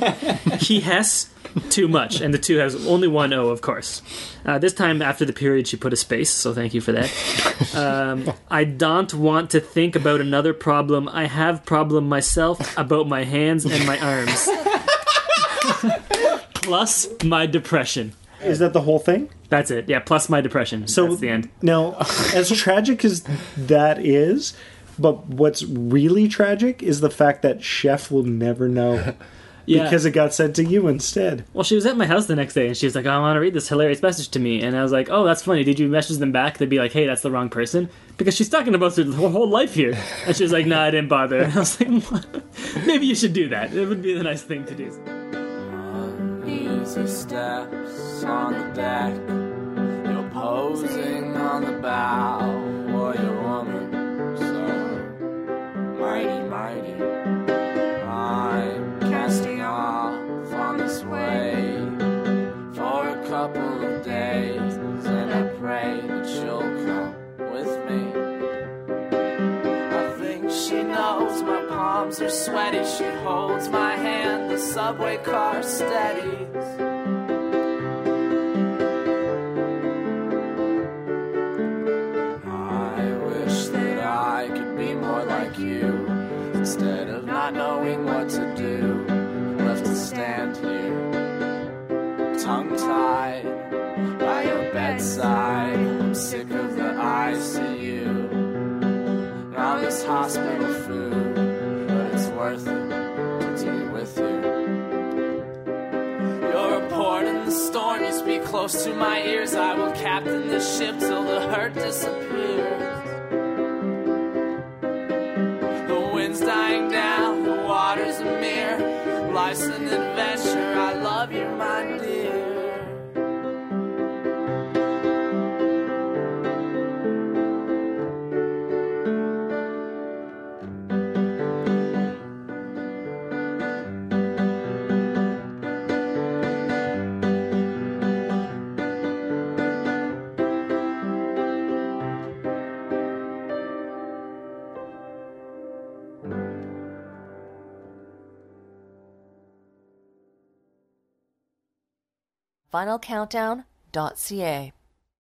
He has too much, and the two has only one O, of course. Uh, this time after the period, she put a space, so thank you for that. Um, I don't want to think about another problem. I have problem myself about my hands and my arms. plus my depression. Is that the whole thing? That's it. Yeah, plus my depression. So that's the end. Now, as tragic as that is, but what's really tragic is the fact that Chef will never know. Yeah. Because it got sent to you instead. Well, she was at my house the next day, and she was like, "I want to read this hilarious message to me." And I was like, "Oh, that's funny. Did you message them back? They'd be like, "Hey, that's the wrong person," because she's talking about her whole life here. And she was like, "No, I didn't bother." And I was like, "What? "Maybe you should do that. It would be the nice thing to do." On the deck. You're posing on the bow. What a woman, so mighty, mighty. I'm casting off on this wave for a couple of days, and I pray that you'll come with me. I think she knows my palms are sweaty. She holds my hand, the subway car steadies. Instead of not knowing what to do, left to stand here, tongue tied by your bedside. I'm sick of the ICU. Now this hospital food, but it's worth it to be with you. You're a port in the storm, you speak close to my ears. I will captain this ship till the hurt disappears. VinylCountdown.ca